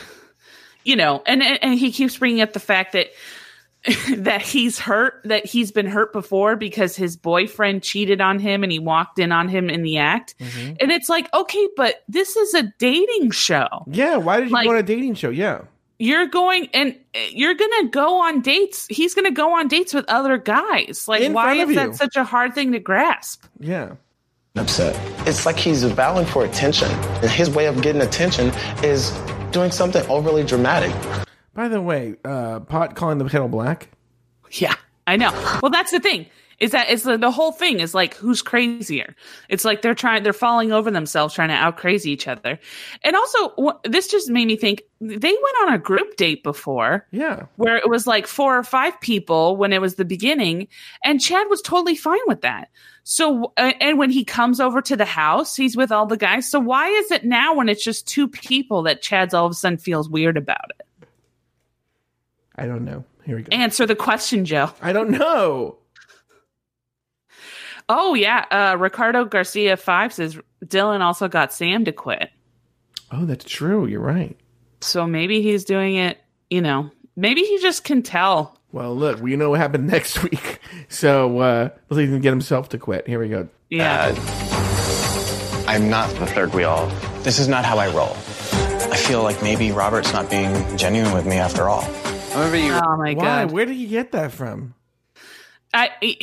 you know, and and he keeps bringing up the fact that that he's hurt, that he's been hurt before because his boyfriend cheated on him and he walked in on him in the act. Mm-hmm. And it's like, okay, but this is a dating show. Yeah, why did you Like- go on a dating show? Yeah. You're going and you're gonna go on dates. He's gonna go on dates with other guys. Like, In why is that such a hard thing to grasp? Yeah. upset. It's like he's vowing for attention. And his way of getting attention is doing something overly dramatic. By the way, uh, pot calling the kettle black. Yeah, I know. Well, that's the thing. Is that is the, the whole thing is like who's crazier? It's like they're trying they're falling over themselves trying to out crazy each other. And also wh- this just made me think they went on a group date before Yeah. where it was like four or five people when it was the beginning and Chad was totally fine with that. So uh, and when he comes over to the house, he's with all the guys. So why is it now when it's just two people that Chad's all of a sudden feels weird about it? I don't know. Here we go. Answer the question, Joe. I don't know. Oh yeah, uh, Ricardo Garcia five says Dylan also got Sam to quit, Oh, that's true. You're right. so maybe he's doing it. You know, maybe he just can tell. Well, look, we know what happened next week. So uh, let's see if he can get himself to quit. Here we go. Yeah, I'm not the third wheel. This is not how I roll. I feel like maybe Robert's not being genuine with me after all. I remember you. oh my Why? god, Where did he get that from? I, I-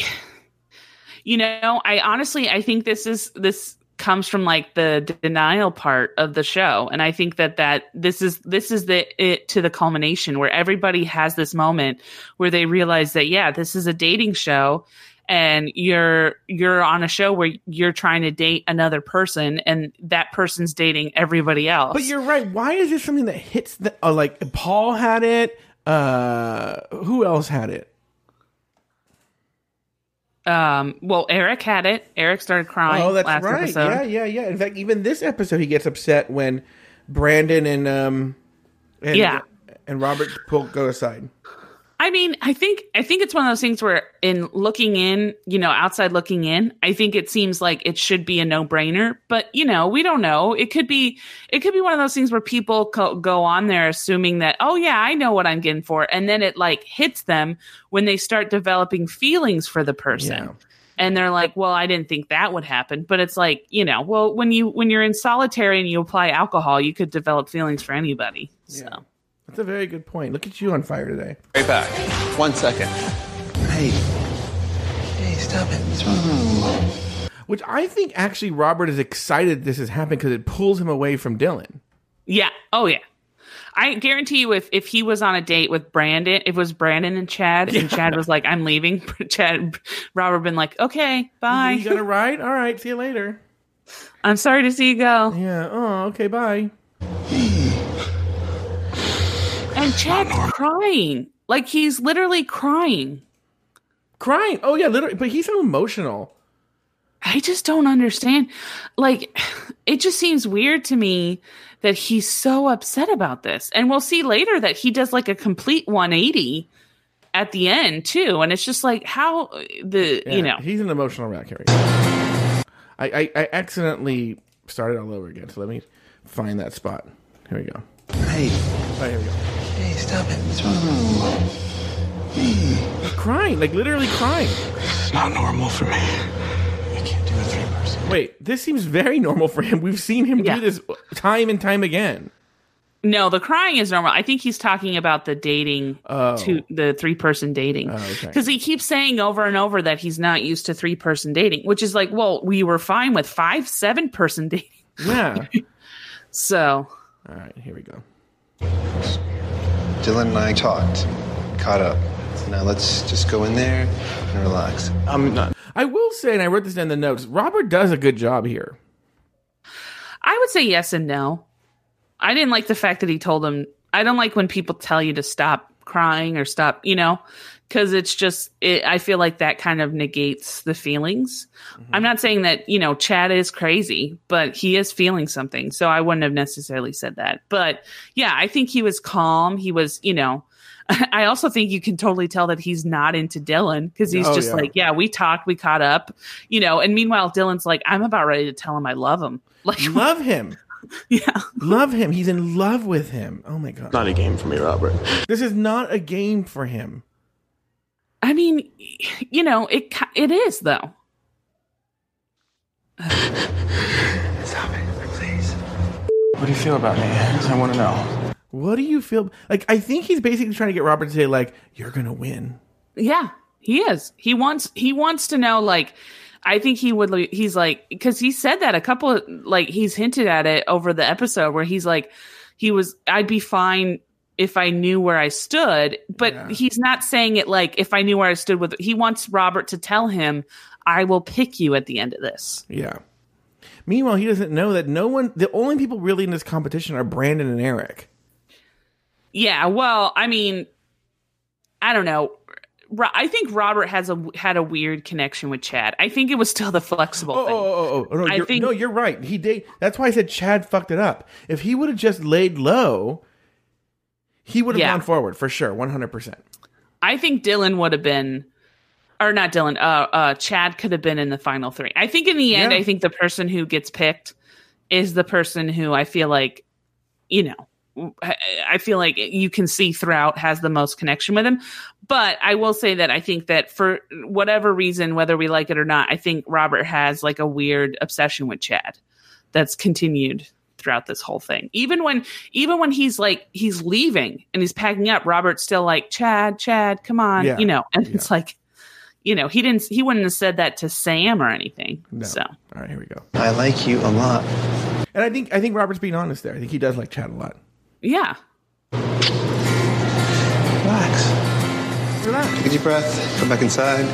you know, I honestly, I think this is this comes from like the denial part of the show, and I think that that this is this is the it to the culmination where everybody has this moment where they realize that yeah, this is a dating show. And you're you're on a show where you're trying to date another person, and that person's dating everybody else. But you're right. Why is this something that hits the uh, like Paul had it? Uh, who else had it? Um, well, Eric had it. Eric started crying. Oh, that's right. Episode. Yeah, yeah, yeah. In fact, even this episode, he gets upset when Brandon and um, and, Yeah. and Robert Polk go aside. I mean, I think I think it's one of those things where in looking in, you know, outside looking in, I think it seems like it should be a no-brainer, but you know, we don't know. It could be it could be one of those things where people co- go on there assuming that, "Oh yeah, I know what I'm getting for." And then it like hits them when they start developing feelings for the person. Yeah. And they're like, "Well, I didn't think that would happen." But it's like, you know, well, when you when you're in solitary and you apply alcohol, you could develop feelings for anybody. So, That's a very good point. Look at you on fire today. Right back. One second. Hey. Hey, stop it. What's wrong? Which I think actually Robert is excited this has happened because it pulls him away from Dylan. Yeah. Oh yeah. I guarantee you, if if he was on a date with Brandon, if it was Brandon and Chad, and Chad was like, "I'm leaving," Chad, Robert been like, "Okay, bye. You got a ride? All right, see you later. I'm sorry to see you go." Yeah. Oh, okay, bye. Chad's crying, like he's literally crying. Crying. Oh yeah, literally. But he's so emotional. I just don't understand. Like, it just seems weird to me that he's so upset about this. And we'll see later that he does like a complete 180 at the end too. And it's just like how uh, the Yeah, you know he's an emotional wreck. Here. I, I I accidentally started all over again. So let me find that spot. Here we go. Hey. Oh, here we go. Hey, stop it. What's wrong? He's crying, like literally crying. It's not normal for me. I can't do a three person. Wait, this seems very normal for him. We've seen him Yeah. do this time and time again. No, the crying is normal. I think he's talking about the dating Oh. to the three person dating. Oh, okay. Because he keeps saying over and over that he's not used to three person dating, which is like, well, we were fine with five, seven person dating. Yeah. So all right, here we go. Dylan and I talked, caught up. So now let's just go in there and relax. I'm not. I will say, and I wrote this down in the notes. Robert does a good job here. I would say yes and no. I didn't like the fact that he told him. I don't like when people tell you to stop crying or stop, you know, because it's just. It, I feel like that kind of negates the feelings. Mm-hmm. I'm not saying that you know Chad is crazy, but he is feeling something. So I wouldn't have necessarily said that. But yeah, I think he was calm. He was, you know. I also think you can totally tell that he's not into Dylan because he's Oh, just yeah. like, yeah, we talked, we caught up, you know. And meanwhile, Dylan's like, I'm about ready to tell him I love him. Like, Love him. yeah. Love him. He's in love with him. Oh my god. Not a game for me, Robert. This is not a game for him. I mean, you know, it it is though. Stop it, please. What do you feel about me? I want to know. What do you feel like? I think he's basically trying to get Robert to say like, "You're gonna win." Yeah, he is. He wants he wants to know like I think he would he's like cuz he said that a couple of like he's hinted at it over the episode where he's like he was I'd be fine if I knew where I stood, but Yeah. he's not saying it like if I knew where I stood with he wants Robert to tell him I will pick you at the end of this. Yeah. Meanwhile, he doesn't know that no one. The only people really in this competition are Brandon and Eric. Yeah, well, I mean, I don't know. I think Robert has a had a weird connection with Chad. I think it was still the flexible Oh, thing. oh, oh, oh, oh no, I you're, think- no, you're right. He did. That's why I said Chad fucked it up. If he would have just laid low, he would have Yeah. gone forward for sure, one hundred percent. I think Dylan would have been, or not Dylan. Uh, uh, Chad could have been in the final three. I think in the end, Yeah. I think the person who gets picked is the person who I feel like, you know, I feel like you can see throughout has the most connection with him. But I will say that I think that for whatever reason, whether we like it or not, I think Robert has like a weird obsession with Chad that's continued throughout this whole thing. Even when even when he's like he's leaving and he's packing up, Robert's still like, Chad, Chad, come on. Yeah. You know, and it's like, you know, he didn't he wouldn't have said that to Sam or anything. No. So All right, here we go. I like you a lot. And I think I think Robert's being honest there. I think he does like Chad a lot. yeah. Relax. Relax. Take a deep breath. Come back inside.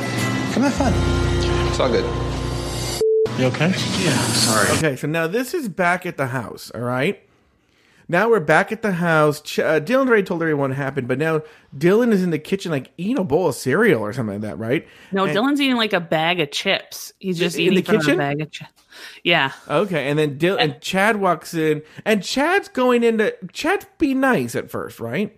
Come have fun. It's all good. You okay? Yeah. Sorry. Okay, so now this is back at the house. All right. Now we're back at the house. Ch- uh, Dylan already told everyone what happened, but now Dylan is in the kitchen, like eating a bowl of cereal or something like that, right? No, And- Dylan's eating like a bag of chips. He's just In eating the from kitchen? a bag of chips. Yeah. Okay, and then Dylan and Chad walks in, and Chad's going into Chad be nice at first, right?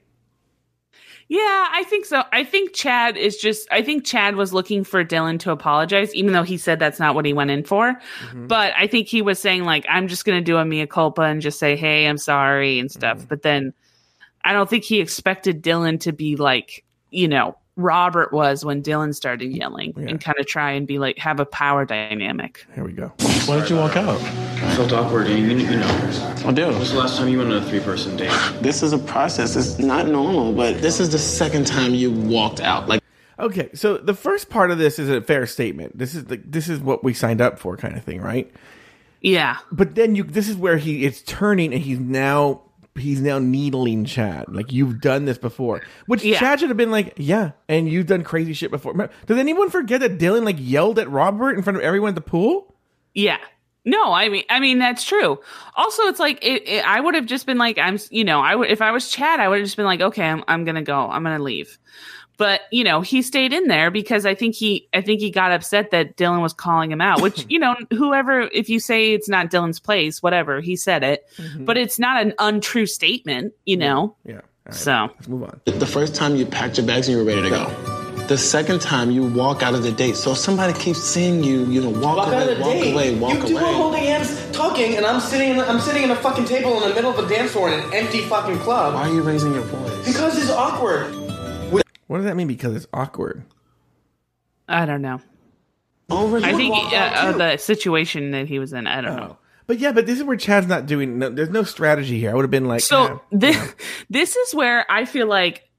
Yeah, I think so. I think Chad is just I think Chad was looking for Dylan to apologize, even though he said that's not what he went in for. Mm-hmm. But I think he was saying like, I'm just gonna do a mea culpa and just say, Hey, I'm sorry and stuff. Mm-hmm. But then I don't think he expected Dylan to be like, you know, Robert was when Dylan started yelling Yeah. and kind of try and be like have a power dynamic. Here we go. Why did you walk out? I felt awkward. You, you, you know. I do. When was the last time you went on a three-person date? This is a process. It's not normal, but this is the second time you walked out. Like, Okay, so the first part of this is a fair statement. This is the this is what we signed up for, kind of thing, right? Yeah. But then you this is where he it's turning and he's now he's now needling Chad. Like you've done this before. Which Yeah. Chad should have been like, Yeah, and you've done crazy shit before. Does anyone forget that Dylan like yelled at Robert in front of everyone at the pool? Yeah. No, I mean, I mean that's true. Also, it's like it, it, I would have just been like, I'm, you know, I would if I was Chad, I would have just been like, okay, I'm, I'm gonna go, I'm gonna leave. But you know, he stayed in there because I think he, I think he got upset that Dylan was calling him out. Which you know, whoever, if you say it's not Dylan's place, whatever, he said it, mm-hmm. but it's not an untrue statement, you know. Yeah. All right, So let's move on. the first time you packed your bags and you were ready to go. The second time you walk out of the date. So if somebody keeps seeing you, you know, walk, Walk out away, of the walk date. away, walk you two away. are holding hands, talking, and I'm sitting. In, I'm sitting in a fucking table in the middle of a dance floor in an empty fucking club. Why are you raising your voice? Because it's awkward. What does that mean? Because it's awkward. I don't know. Over I think uh, uh, the situation that he was in. I don't know. Oh. But yeah, but this is where Chad's not doing. No, there's no strategy here. I would have been like, So eh, this this is where I feel like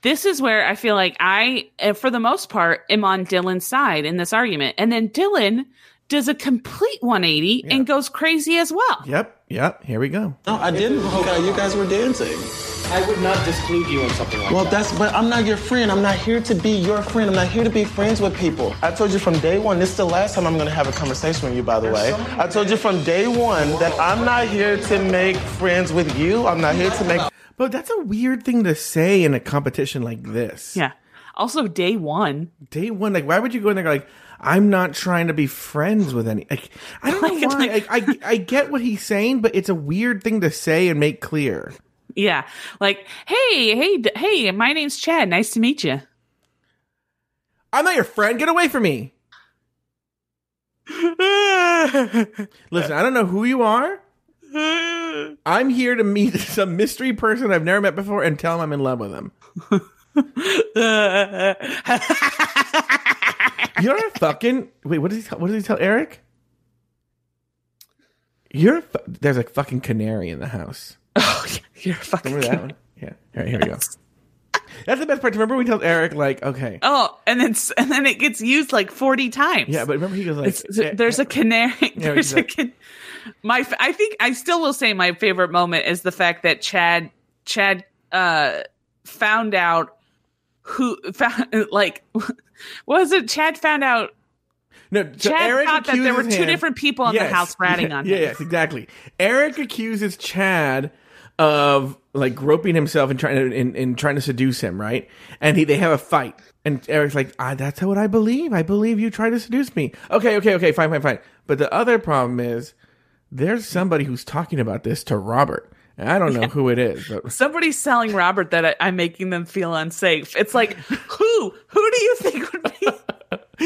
this is where I feel like I, uh, for the most part, am on Dylan's side in this argument, and then Dylan does a complete 180 and goes crazy as well. Yep, yep. Here we go. No, I didn't. You guys, you guys were dancing. I would not disclude you in something like Well, that. Well, that's, but I'm not your friend. I'm not here to be your friend. I'm not here to be friends with people. I told you from day one, this is the last time I'm gonna have a conversation with you, by the way. I told you from day one that I'm not here to make friends with you. I'm not here to make. But that's a weird thing to say in a competition like this. Yeah. Also, day one. Day one, like, why would you go in there like, I'm not trying to be friends with any. Like, I don't know Like, why. like- I, I I get what he's saying, but it's a weird thing to say and make clear. Yeah. Like, hey, hey, hey, my name's Chad. Nice to meet you. I'm not your friend. Get away from me. Listen, I don't know who you are. I'm here to meet some mystery person I've never met before and tell him I'm in love with him. You're a fucking wait. What does he tell? What does he tell Eric? You're a fu- there's a fucking canary in the house. oh, you're fucking. Remember that one? Yeah. All right, here we go. That's the best part. Remember when he tells Eric like, okay, Oh, and then and then it gets used like forty times. yeah, but remember he goes like, It's, there's a canary. Yeah, There's a can- my. I think I still will say my favorite moment is the fact that Chad Chad uh found out who found like was it? Chad found out. no. So Chad Eric thought that there were two him- different people in Yes. the house ratting yeah, on yeah, him. Yes, exactly. Eric accuses Chad of like groping himself and trying to and, and trying to seduce him, right? And he they have a fight, and Eric's like, ah, "That's what I believe. I believe you tried to seduce me." Okay, okay, okay, fine, fine, fine. But the other problem is there's somebody who's talking about this to Robert, and I don't know who it is, but Somebody's telling Robert that I, I'm making them feel unsafe. It's like who? Who do you think would be?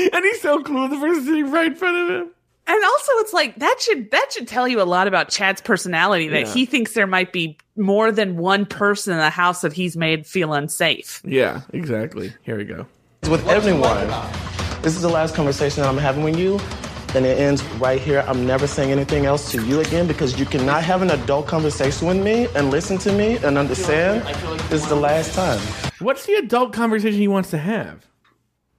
and he's so cool. The person sitting right in front of him. And also, it's like that should that should tell you a lot about Chad's personality that Yeah. he thinks there might be more than one person in the house that he's made feel unsafe. Yeah, exactly. Here we go. with everyone. This is the last conversation that I'm having with you, and it ends right here. I'm never saying anything else to you again because you cannot have an adult conversation with me and listen to me and understand. This is the last time. What's the adult conversation he wants to have?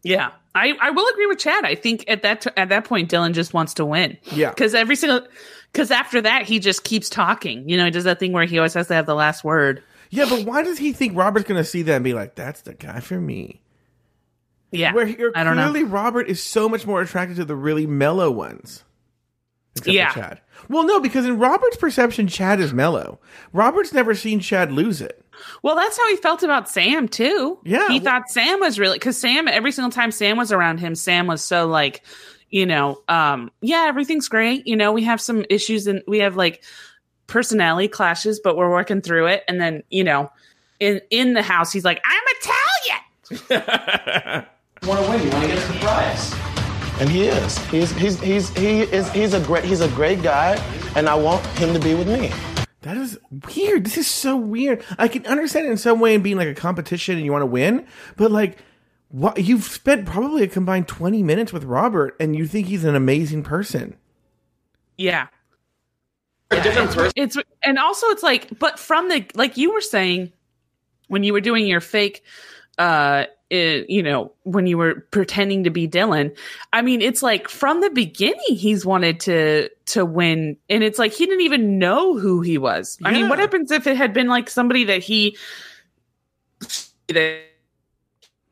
Yeah, I, I will agree with Chad. I think at that t- at that point, Dylan just wants to win. Yeah. because every single because after that he just keeps talking. You know, he does that thing where he always has to have the last word. Yeah, but why does he think Robert's going to see that and be like, "That's the guy for me"? Yeah, Where you're I don't know. clearly Robert is so much more attracted to the really mellow ones. Except Yeah. for Chad. Well, no, because in Robert's perception, Chad is mellow. Robert's never seen Chad lose it. Well, that's how he felt about Sam too. Yeah, he well- thought Sam was really because Sam every single time Sam was around him, Sam was so like, you know, um, yeah, everything's great. You know, we have some issues and we have like personality clashes, but we're working through it. And then you know, in in the house, he's like, "I'm Italian." You want to win. You want to get a surprise. And he is. He's he's he's he is he's a great he's a great guy, and I want him to be with me. That is weird. This is so weird. I can understand it in some way in being like a competition and you want to win, but like, what you've spent probably a combined twenty minutes with Robert, and you think he's an amazing person. Yeah. A different person. It's and also it's like, but from the like you were saying when you were doing your fake, uh, it, you know, when you were pretending to be Dylan. I mean, it's like from the beginning he's wanted to to win, and it's like he didn't even know who he was. I mean, what happens if it had been like somebody that he that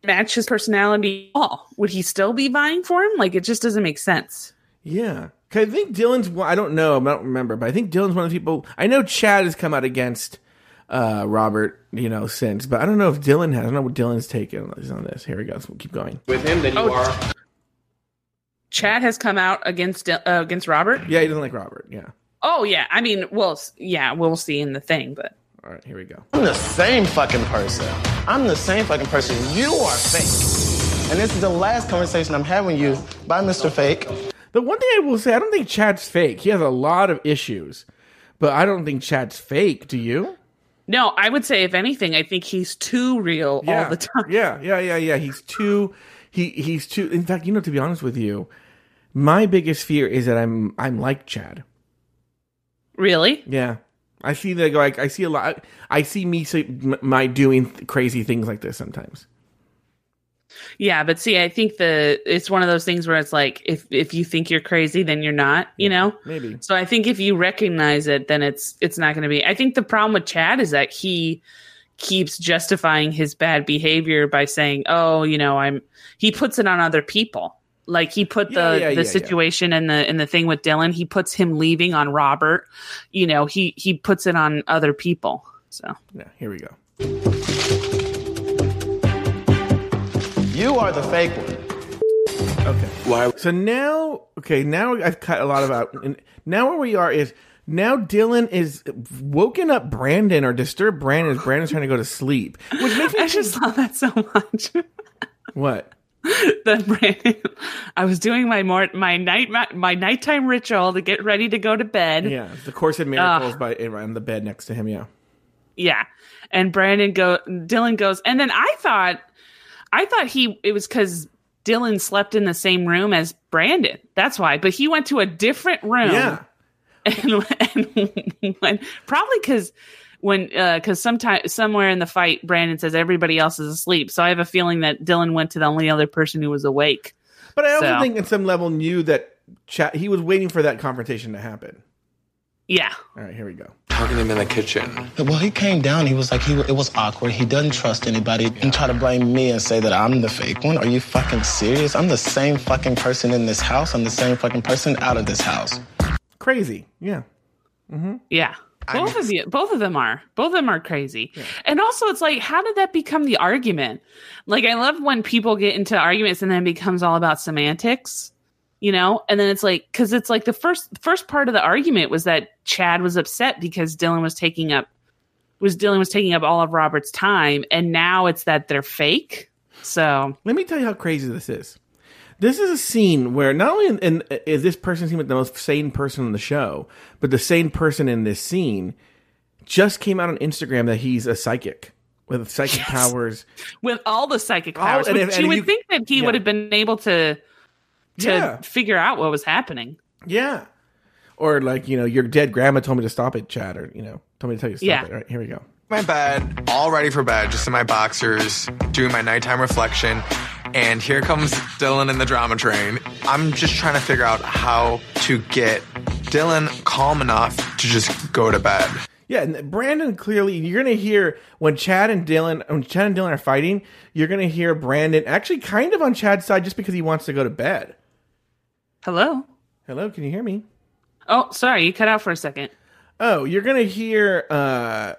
matched his personality? at All would he still be vying for him? Like, it just doesn't make sense. Yeah. I think Dylan's. I don't know. I don't remember, but I think Dylan's one of the people. I know Chad has come out against uh, Robert, you know, since, but I don't know if Dylan has. I don't know what Dylan's taken is on this. Here we go. So we'll keep going. With him, then you Oh. are. Chad has come out against uh, against Robert. Yeah, he doesn't like Robert. Yeah. Oh yeah, I mean, well, s- yeah, we'll see in the thing, but All right, here we go. I'm the same fucking person. I'm the same fucking person. You are fake. And this is the last conversation I'm having with you. Bye, Mr. Fake. The one thing I will say, I don't think Chad's fake. He has a lot of issues, but I don't think Chad's fake. Do you? No, I would say if anything, I think he's too real all the time. Yeah, yeah, yeah, yeah. He's too. He he's too. In fact, you know, to be honest with you, my biggest fear is that I'm I'm like Chad. Really? Yeah, I see that. Like I see a lot. I see me say, my doing crazy things like this sometimes. Yeah, but see, I think the it's one of those things where it's like if if you think you're crazy, then you're not. You know. Maybe. So I think if you recognize it, then it's it's not going to be. I think the problem with Chad is that he keeps justifying his bad behavior by saying, "Oh, you know, I'm." He puts it on other people. Like he put the yeah, the yeah, yeah. situation and the and the thing with Dylan. He puts him leaving on Robert. You know, he he puts it on other people. So Yeah. Here we go. You are the fake one. Okay. Why? So now, okay, now I've cut a lot of out. And now where we are is now Dylan is woken up Brandon or disturbed Brandon as Brandon's trying to go to sleep, which makes me I just love that so much. what? that Brandon, I was doing my more my night my, my nighttime ritual to get ready to go to bed. Yeah, the Course in Miracles by on the bed next to him. Yeah. Yeah. And Brandon go Dylan goes and then I thought I thought he it was cuz Dylan slept in the same room as Brandon. That's why. But he went to a different room. Yeah. And, and when, probably cuz when uh cuz sometime somewhere in the fight Brandon says everybody else is asleep. So I have a feeling that Dylan went to the only other person who was awake. But I also So- think, at some level, knew that. He was waiting for that confrontation to happen. Yeah. All right, here we go. Talking him in the kitchen. Well, he came down. He was like, he, it was awkward. He doesn't trust anybody and try to blame me and say that I'm the fake one. Are you fucking serious? I'm the same fucking person in this house. I'm the same fucking person out of this house. Crazy. Yeah. Mm-hmm. Yeah. Both of you, both of them are. Both of them are crazy. And also it's like, how did that become the argument? Like I love when people get into arguments and then it becomes all about semantics, you know? And then it's like cuz it's like the first first part of the argument was that Chad was upset because Dylan was taking up was Dylan was taking up all of Robert's time and now it's that they're fake. So, Let me tell you how crazy this is. This is a scene where not only in, in, is this person seem like the most sane person on the show, but the sane person in this scene just came out on Instagram that he's a psychic with psychic powers. with all the psychic All- powers, and which if- you and would think that he yeah. would have been able to to Yeah. figure out what was happening. Yeah. Or like, you know, your dead grandma told me to stop it, Chad, or, you know, told me to tell you to stop Yeah. it. All right, here we go. my bed, all ready for bed, just in my boxers, doing my nighttime reflection. And here comes Dylan in the drama train. I'm just trying to figure out how to get Dylan calm enough to just go to bed. Yeah, and Brandon clearly you're gonna hear when Chad and Dylan when Chad and Dylan are fighting, you're gonna hear Brandon actually kind of on Chad's side just because he wants to go to bed. Hello? Hello, can you hear me? Oh, sorry, you cut out for a second. Oh, you're gonna hear uh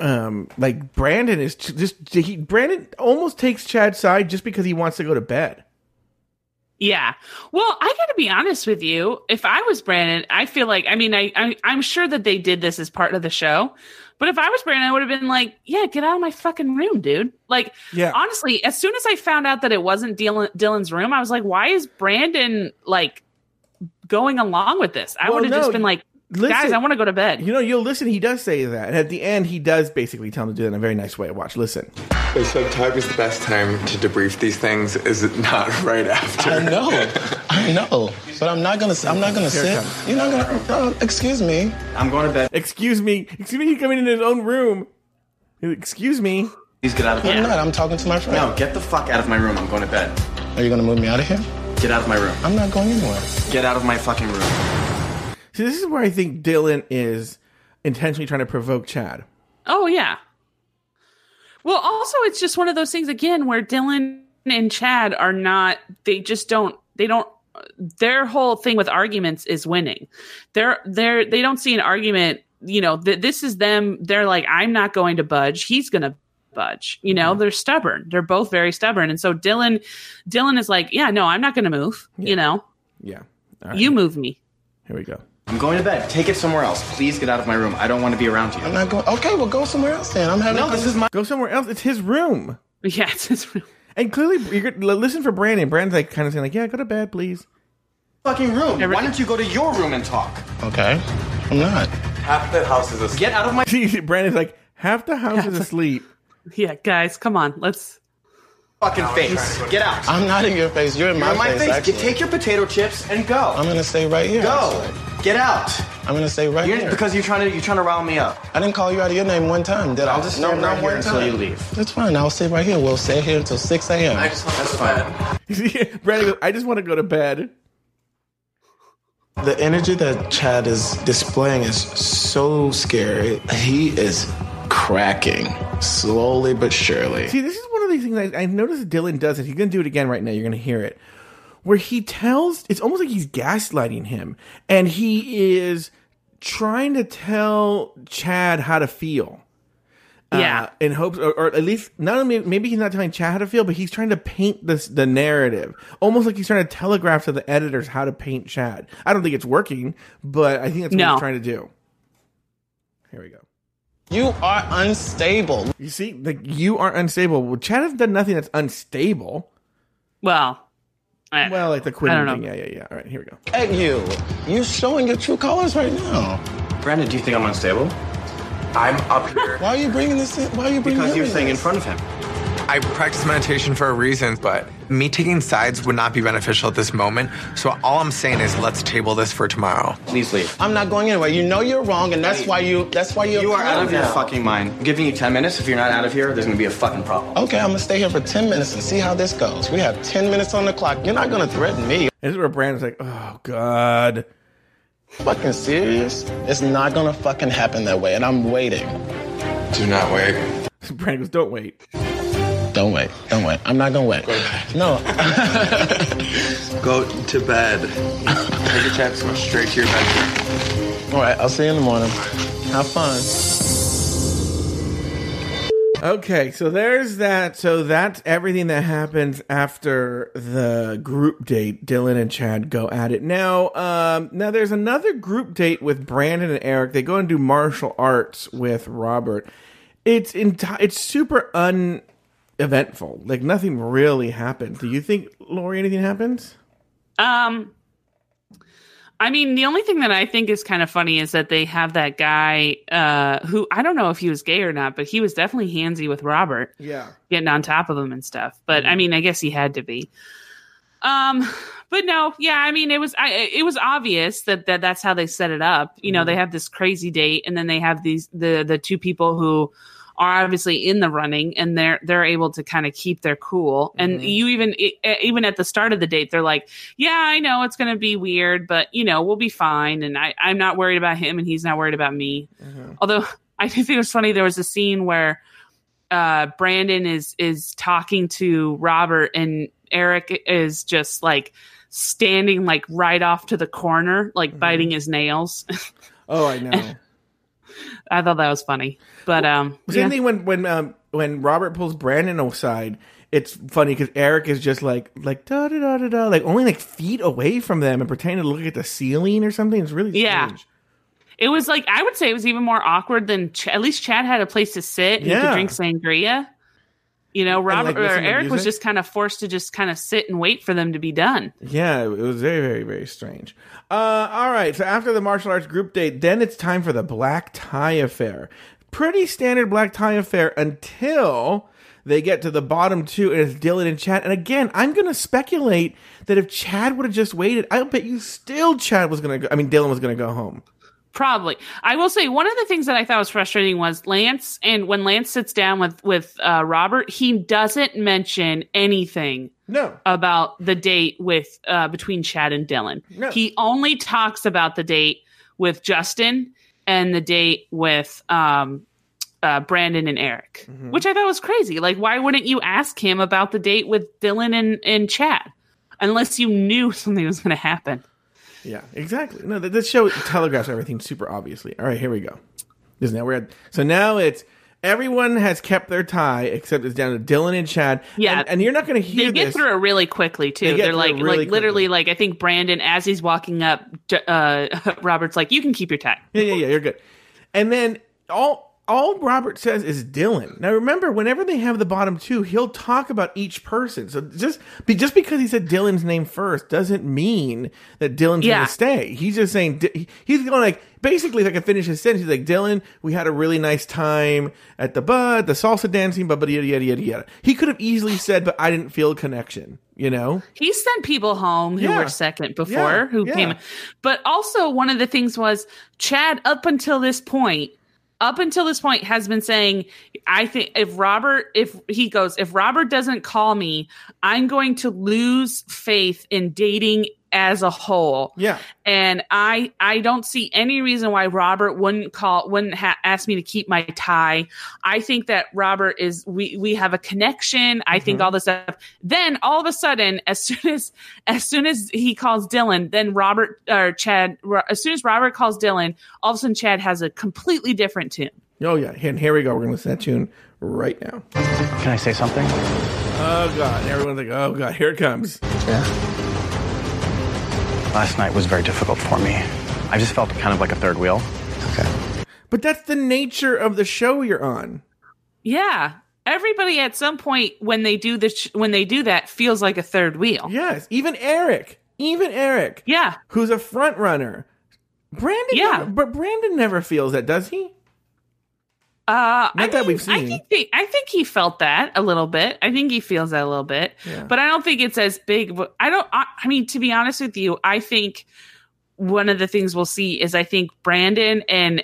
um like Brandon is ch- just he Brandon almost takes Chad's side just because he wants to go to bed. Yeah. Well, I got to be honest with you. If I was Brandon, I feel like I mean I, I I'm sure that they did this as part of the show. But if I was Brandon, I would have been like, "Yeah, get out of my fucking room, dude." Like, Yeah. honestly, as soon as I found out that it wasn't Dylan, Dylan's room, I was like, "Why is Brandon like going along with this?" I Well, would have no, just been like, "Guys, I want to go to bed." You know, you'll listen. He does say that, and at the end, he does basically tell him to do it in a very nice way. Watch, listen. They said time is the best time to debrief these things. Is it not right after? I know, I know, but I'm not gonna. I'm not gonna Here sit. comes. You're not gonna. Uh, excuse me. I'm going to bed. Excuse me. Excuse me. He's coming in his own room. Excuse me. Please get out of here. I'm not. I'm talking to my friend. No, get the fuck out of my room. I'm going to bed. Are you gonna move me out of here? Get out of my room. I'm not going anywhere. Get out of my fucking room. See, this is where I think Dylan is intentionally trying to provoke Chad. Oh yeah. Well, also it's just one of those things again where Dylan and Chad are not they just don't they don't their whole thing with arguments is winning. They're they're they don't see an argument, you know, th- this is them they're like I'm not going to budge, he's going to budge. You know, mm-hmm. they're stubborn. They're both very stubborn. And so Dylan Dylan is like, yeah, no, I'm not going to move, you know. Yeah. Right. You move me. Here we go. I'm going to bed. Take it somewhere else. Please get out of my room. I don't want to be around you. I'm not going. Okay, well, go somewhere else then. I'm having. No, this is my. Go somewhere else. It's his room. Yeah, it's his room. And clearly, you're gonna listen for Brandon. Brandon's like kind of saying like, "Yeah, go to bed, please." fucking room. Why don't you go to your room and talk? Okay, I'm not. Half the house is asleep. Get out of my. See, Brandon's like, half the house is asleep. Yeah, guys, come on. Let's fucking face. Get out. I'm not in your face. You're in You're my, in my face. face. actually. Get, take your potato chips and go. I'm gonna stay right here. go. actually. Get out. I'm gonna stay right You're, here. because you're trying to you're trying to rile me up. I didn't call you out of your name one time, did I? I'll just no, stand not right here one until time. you leave. That's fine. I'll stay right here. We'll stay here until 6 a.m. I just want That's fine. Brandon goes, "I just want to go to bed." The energy that Chad is displaying is so scary. He is cracking slowly but surely. See, this is one of these things I, I noticed Dylan does it. He's going to do it again right now. You're going to hear it. Where he tells, it's almost like he's gaslighting him. And he is trying to tell Chad how to feel. Yeah. Uh, in hopes, or, or at least, not only, maybe he's not telling Chad how to feel, but he's trying to paint this, the narrative. Almost like he's trying to telegraph to the editors how to paint Chad. I don't think it's working, but I think that's what No. he's trying to do. Here we go. You are unstable. You see, like, you are unstable. Well, Chad has done nothing that's unstable. well, I, Well, like the I quitting don't know. thing. Yeah, yeah, yeah. All right, here we go. At you. You're showing your true colors right now. Brandon, do you think I'm unstable? I'm up here. Why are you bringing this in? Why are you bringing Because you're saying in front of him. I practice meditation for a reason, but me taking sides would not be beneficial at this moment. So all I'm saying is let's table this for tomorrow. Please leave. I'm not going anywhere. You know you're wrong, and that's why you. That's why you're. You are out of your fucking mind. I'm giving you 10 minutes. If you're not out of here, there's gonna be a fucking problem. Okay, I'm gonna stay here for 10 minutes and see how this goes. We have 10 minutes on the clock. You're not gonna threaten me. This is where Brandon's like, oh, God. Fucking serious? It's not gonna fucking happen that way, and I'm waiting. Do not wait. Brandon goes, don't wait. Don't wait. Don't wait. I'm not gonna wait. No. Go to bed. Take your chips, go straight to your bedroom. All right. I'll see you in the morning. Have fun. Okay, so there's that. So that's everything that happens after the group date. Dylan and Chad go at it. Now, um, now there's another group date with Brandon and Eric. They go and do martial arts with Robert. It's enti- it's super uneventful. Like nothing really happened. Do you think, Lauri, anything happens? Um, I mean, the only thing that I think is kind of funny is that they have that guy uh, who I don't know if he was gay or not, but he was definitely handsy with Robert, Yeah. getting on top of him and stuff. But I mean, I guess he had to be. Um, but no, yeah, I mean, it was I, it was obvious that, that that's how they set it up. You know, they have this crazy date, and then they have these the the two people who are obviously in the running and they're they're able to kind of keep their cool. And mm-hmm. you even even at the start of the date they're like yeah i know it's going to be weird but you know we'll be fine and i i'm not worried about him and he's not worried about me. Mm-hmm. Although i do think it was funny there was a scene where uh brandon is is talking to robert and eric is just like standing like right off to the corner like mm-hmm. biting his nails. Oh, I know. i thought that was funny but um Same yeah. thing when when um, when Robert pulls Brandon aside it's funny because Eric is just like like da da da da da, like only like feet away from them and pretending to look at the ceiling or something. It's really Yeah. strange. It was like I would say it was even more awkward than Ch- at least Chad had a place to sit. and Yeah. drink sangria. You know, Robert like, or Eric was just kind of forced to just kind of sit and wait for them to be done. Yeah, it was very, very, very strange. Uh, all right, so after the martial arts group date, then it's time for the black tie affair. Pretty standard black tie affair until they get to the bottom two, and it's Dylan and Chad. And again, I'm going to speculate that if Chad would have just waited, I bet you still Chad was going to go. I mean, Dylan was going to go home. Probably. I will say one of the things that I thought was frustrating was Lance, and when Lance sits down with with uh, Robert, he doesn't mention anything No. about the date with uh, between Chad and Dylan. No. He only talks about the date with Justin and the date with um, uh, Brandon and Eric, Mm-hmm. which I thought was crazy. Like, why wouldn't you ask him about the date with Dylan and, and Chad? Unless you knew something was going to happen. Yeah, exactly. No, th- this show telegraphs everything super obviously. All right, here we go. This now we're at, so now it's everyone has kept their tie except it's down to Dylan and Chad. Yeah. and, and you're not going to hear They get this. through it really quickly too. They They're like, really like literally, like I think Brandon, as he's walking up, uh, Robert's like, "You can keep your tie." Yeah, yeah, yeah. You're good. And then all all Robert says is Dylan. Now remember, whenever they have the bottom two, he'll talk about each person. So just be just because he said Dylan's name first doesn't mean that Dylan's Yeah. going to stay. He's just saying he's going like basically if I can finish his sentence. He's like Dylan, we had a really nice time at the bud, the salsa dancing, but but yada yada yada yada. He could have easily said, but I didn't feel a connection. You know? He sent people home who Yeah. were second before, Yeah, who came. But also, one of the things was Chad, up until this point, up until this point, has been saying, I think if Robert, if he goes, if Robert doesn't call me, I'm going to lose faith in dating as a whole. Yeah. And I, I don't see any reason why Robert wouldn't call, wouldn't ha- ask me to keep my tie. I think that Robert is, we, we have a connection. I think mm-hmm. all this stuff. Then all of a sudden, as soon as, as soon as he calls Dylan, then Robert or Chad, as soon as Robert calls Dylan, all of a sudden Chad has a completely different tune. Oh yeah. And here we go. We're gonna listen to that tune right now. Can I say something? Oh god. Everyone's like, oh god, here it comes. Last night was very difficult for me. I just felt kind of like a third wheel. Okay. But that's the nature of the show you're on. Yeah. Everybody at some point when they do this, when they do that feels like a third wheel. Yes, even Eric, even Eric, Yeah. who's a front runner. Brandon, Yeah. never- but Brandon never feels that, does he? Uh, Not I that we've I think, he, I think he felt that a little bit. I think he feels that a little bit, Yeah. but I don't think it's as big. I don't. I, I mean, to be honest with you, I think one of the things we'll see is I think Brandon and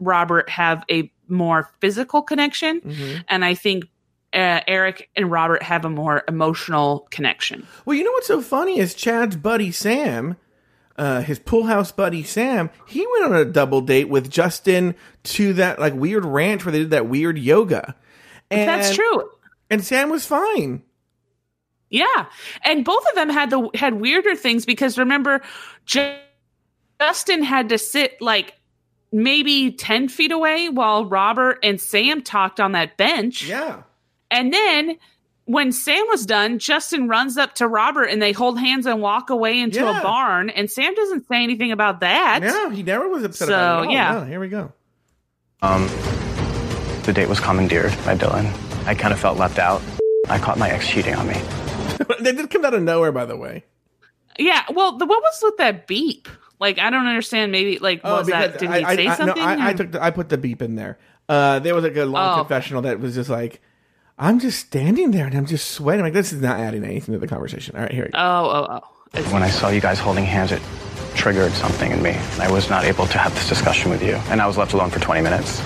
Robert have a more physical connection, Mm-hmm. and I think uh, Eric and Robert have a more emotional connection. Well, you know what's so funny is Chad's buddy Sam, uh, his pool house buddy Sam, he went on a double date with Justin to that like weird ranch where they did that weird yoga. And, That's true. And Sam was fine. Yeah, and both of them had the had weirder things because remember, Justin had to sit like maybe ten feet away while Robert and Sam talked on that bench. Yeah. And then when Sam was done, Justin runs up to Robert and they hold hands and walk away into Yeah. a barn. And Sam doesn't say anything about that. No, he never was upset So, about it. at yeah. No, here we go. Um, the date was commandeered by Dylan. I kind of felt left out. I caught my ex cheating on me. they just comes out of nowhere, by the way. Yeah. Well, the, what was with that beep? Like, I don't understand. Maybe like was that? Did he Oh, I, say I, something? No, I, I took the, I put the beep in there. Uh, there was like a long Oh. confessional that was just like, I'm just standing there and I'm just sweating. Like this is not adding anything to the conversation. All right, here we go. Oh, oh, oh. When I saw you guys holding hands, it triggered something in me. I was not able to have this discussion with you, and I was left alone for 20 minutes.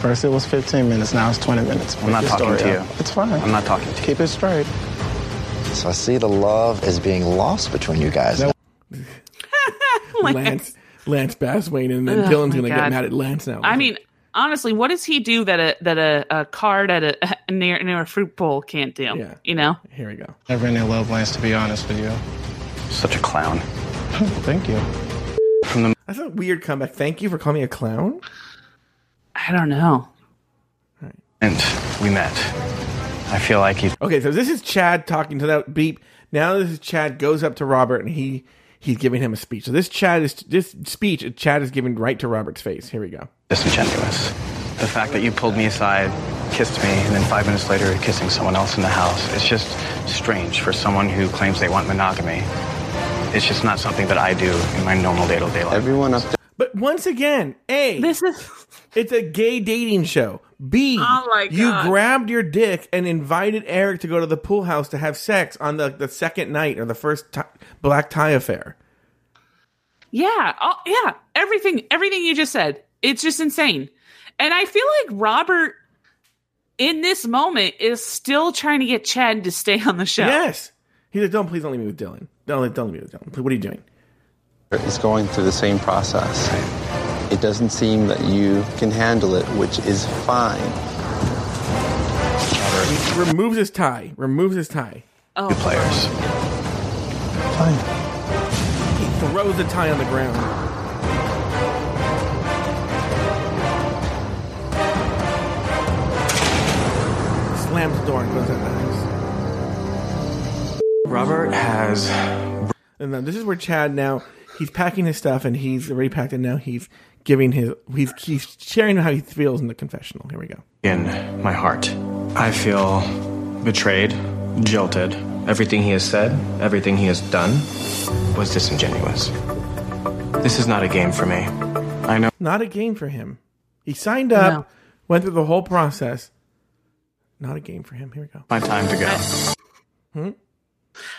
First it was 15 minutes, now it's 20 minutes. I'm not talking story to up. you. It's fine. I'm not talking to you. Keep it straight. So I see the love is being lost between you guys. No. Oh Lance, Lance Basswain, and then Oh, Dylan's my gonna get mad at Lance now. I mean, honestly, what does he do that a that a, a card at a near near a fruit bowl can't do? Yeah. You know. here we go. Never any love Lance, to be honest with you. Such a clown. Oh, thank you. From the That's a weird comeback. Thank you for calling me a clown. I don't know. And we met, I feel like he's Okay, so this is Chad talking to that beep. Now this is Chad goes up to Robert and he he's giving him a speech. So this Chad is this speech Chad is giving right to Robert's face. Here we go. disingenuous. The fact that you pulled me aside, kissed me, and then five minutes later kissing someone else in the house. It's just strange for someone who claims they want monogamy. It's just not something that I do in my normal day-to-day life. Everyone up there. But once again, A, This is it's a gay dating show. B, Oh my you grabbed your dick and invited Eric to go to the pool house to have sex on the, the second night or the first ti black tie affair. Yeah, oh, yeah, everything everything you just said. It's just insane. And I feel like Robert in this moment is still trying to get Chad to stay on the show. Yes. He's like, don't please don't leave me with Dylan. Don't, don't leave me with Dylan. What are you doing? is going through the same process. It doesn't seem that you can handle it, which is fine. He removes his tie. Removes his tie. Oh, Two players. Fine. He throws the tie on the ground. Slams the door and goes out the house. Robert has And then this is where Chad now he's packing his stuff and he's already packed and now he's giving his he's he's sharing how he feels in the confessional. Here we go. in my heart. I feel betrayed, jilted. Everything he has said, everything he has done was disingenuous. This is not a game for me. I know Not a game for him. He signed up, No. went through the whole process. Not a game for him. Here we go. my time to go. Hmm?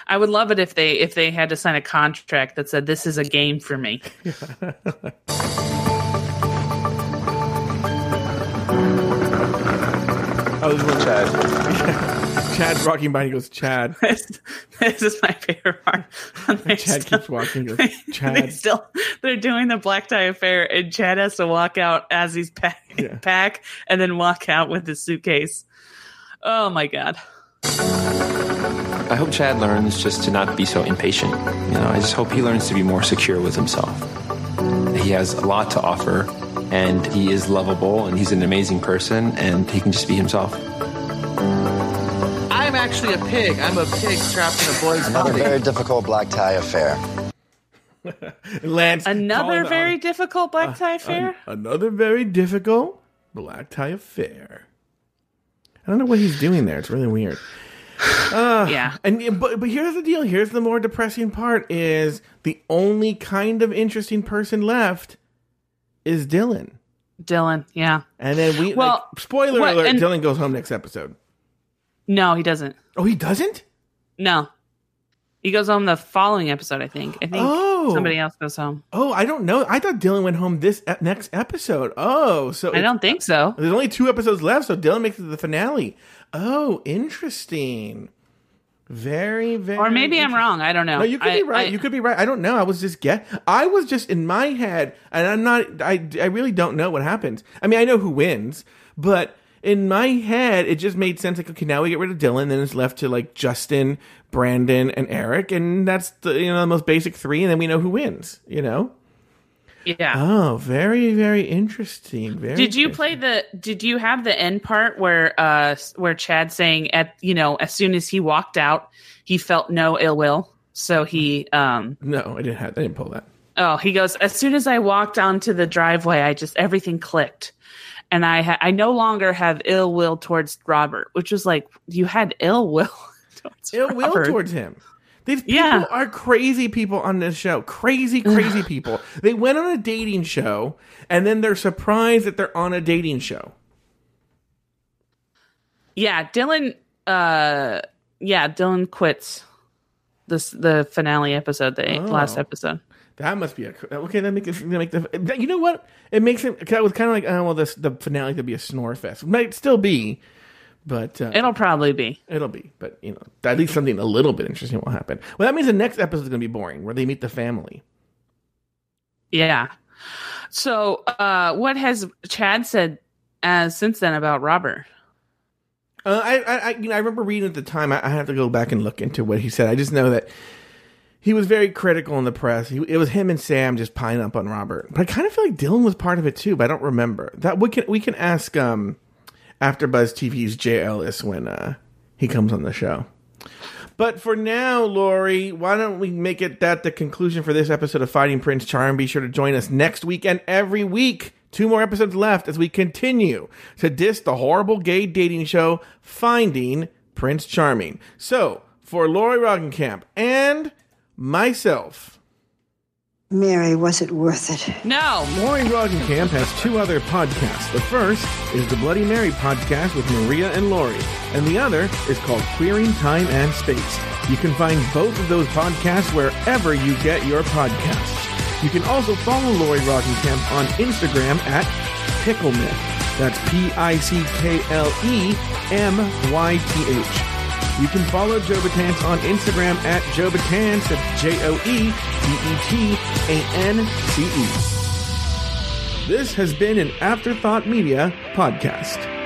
I would love it if they if they had to sign a contract that said this is a game for me. Oh, this is when Chad, Chad's walking by. He goes, Chad. this, this is my favorite part. They Chad still- keeps walking. He goes, they Chad. still they're doing the black tie affair, and Chad has to walk out as he's pack, Yeah. pack and then walk out with his suitcase. Oh my god! I hope Chad learns just to not be so impatient. You know, I just hope he learns to be more secure with himself. He has a lot to offer, and he is lovable, and he's an amazing person, and he can just be himself. I'm actually a pig. I'm a pig trapped in a boy's Another body. very difficult black tie affair. Lance. Another very on- difficult black uh, tie affair. an- another very difficult black tie affair. I don't know what he's doing there. It's really weird. Uh, yeah, And but but here's the deal. Here's the more depressing part: is the only kind of interesting person left is Dylan. Dylan. Yeah. And then we Well, like, spoiler what- alert: and- Dylan goes home next episode. No, he doesn't. Oh, he doesn't. No, he goes home the following episode. I think. I think Oh. Somebody oh. else goes home. Oh, I don't know. I thought Dylan went home this e- next episode. Oh, so I don't think so. There's only two episodes left, so Dylan makes it to the finale. Oh, interesting. Very, very. Or maybe I'm wrong. I don't know. No, you could I- be right. I- you could be right. I don't know. I was just get. I was just in my head, and I'm not. I I really don't know what happens. I mean, I know who wins, but in my head, it just made sense. Like, okay, now we get rid of Dylan, then it's left to like Justin, Brandon, and Eric, and that's the you know the most basic three, and then we know who wins. You know. Yeah. Oh, very, very interesting. Very. Did you play the? Did you have the end part where uh where Chad saying at you know as soon as he walked out he felt no ill will so he um No, I didn't have. I didn't pull that. oh he goes as soon as I walked onto the driveway I just everything clicked and I ha- I no longer have ill will towards Robert which was like you had ill will towards ill will towards him. These people Yeah. are crazy people on this show. Crazy, crazy people. They went on a dating show and then they're surprised that they're on a dating show. yeah Dylan uh yeah Dylan quits this the finale episode the Oh. last episode That must be a okay. That make it that make the you know what it makes it. Cause I was kind of like, oh well, this the finale could be a snore fest. It Might still be, but uh, it'll probably be it'll be. But you know, at least something a little bit interesting will happen. Well, that means the next episode is going to be boring, where they meet the family. Yeah. So, uh, what has Chad said uh, since then about Robert? Uh, I, I, I, you know, I remember reading at the time. I, I have to go back and look into what he said. I just know that he was very critical in the press. He, it was him and Sam just piling up on Robert. But I kind of feel like Dylan was part of it too. But I don't remember that. We can we can ask um, AfterBuzz TV's Jay Ellis when uh, he comes on the show. But for now, Lauri, why don't we make it that the conclusion for this episode of Fighting Prince Charm? Be sure to join us next week and every week. Two more episodes left as we continue to diss the horrible gay dating show Finding Prince Charming. So, for Lauri Roggenkamp and myself, Mary, was it worth it? No. Lauri Roggenkamp has two other podcasts. The first is the Bloody Mary podcast with Maria and Lauri, and the other is called Queering Time and Space. You can find both of those podcasts wherever you get your podcasts. You can also follow Lauri Roggenkamp on Instagram at Pickle Picklemyth. That's P I C K L E M Y T H. You can follow Joe Betance on Instagram at Joe Betance. That's J O E B E T A N C E. This has been an Afterthought Media podcast.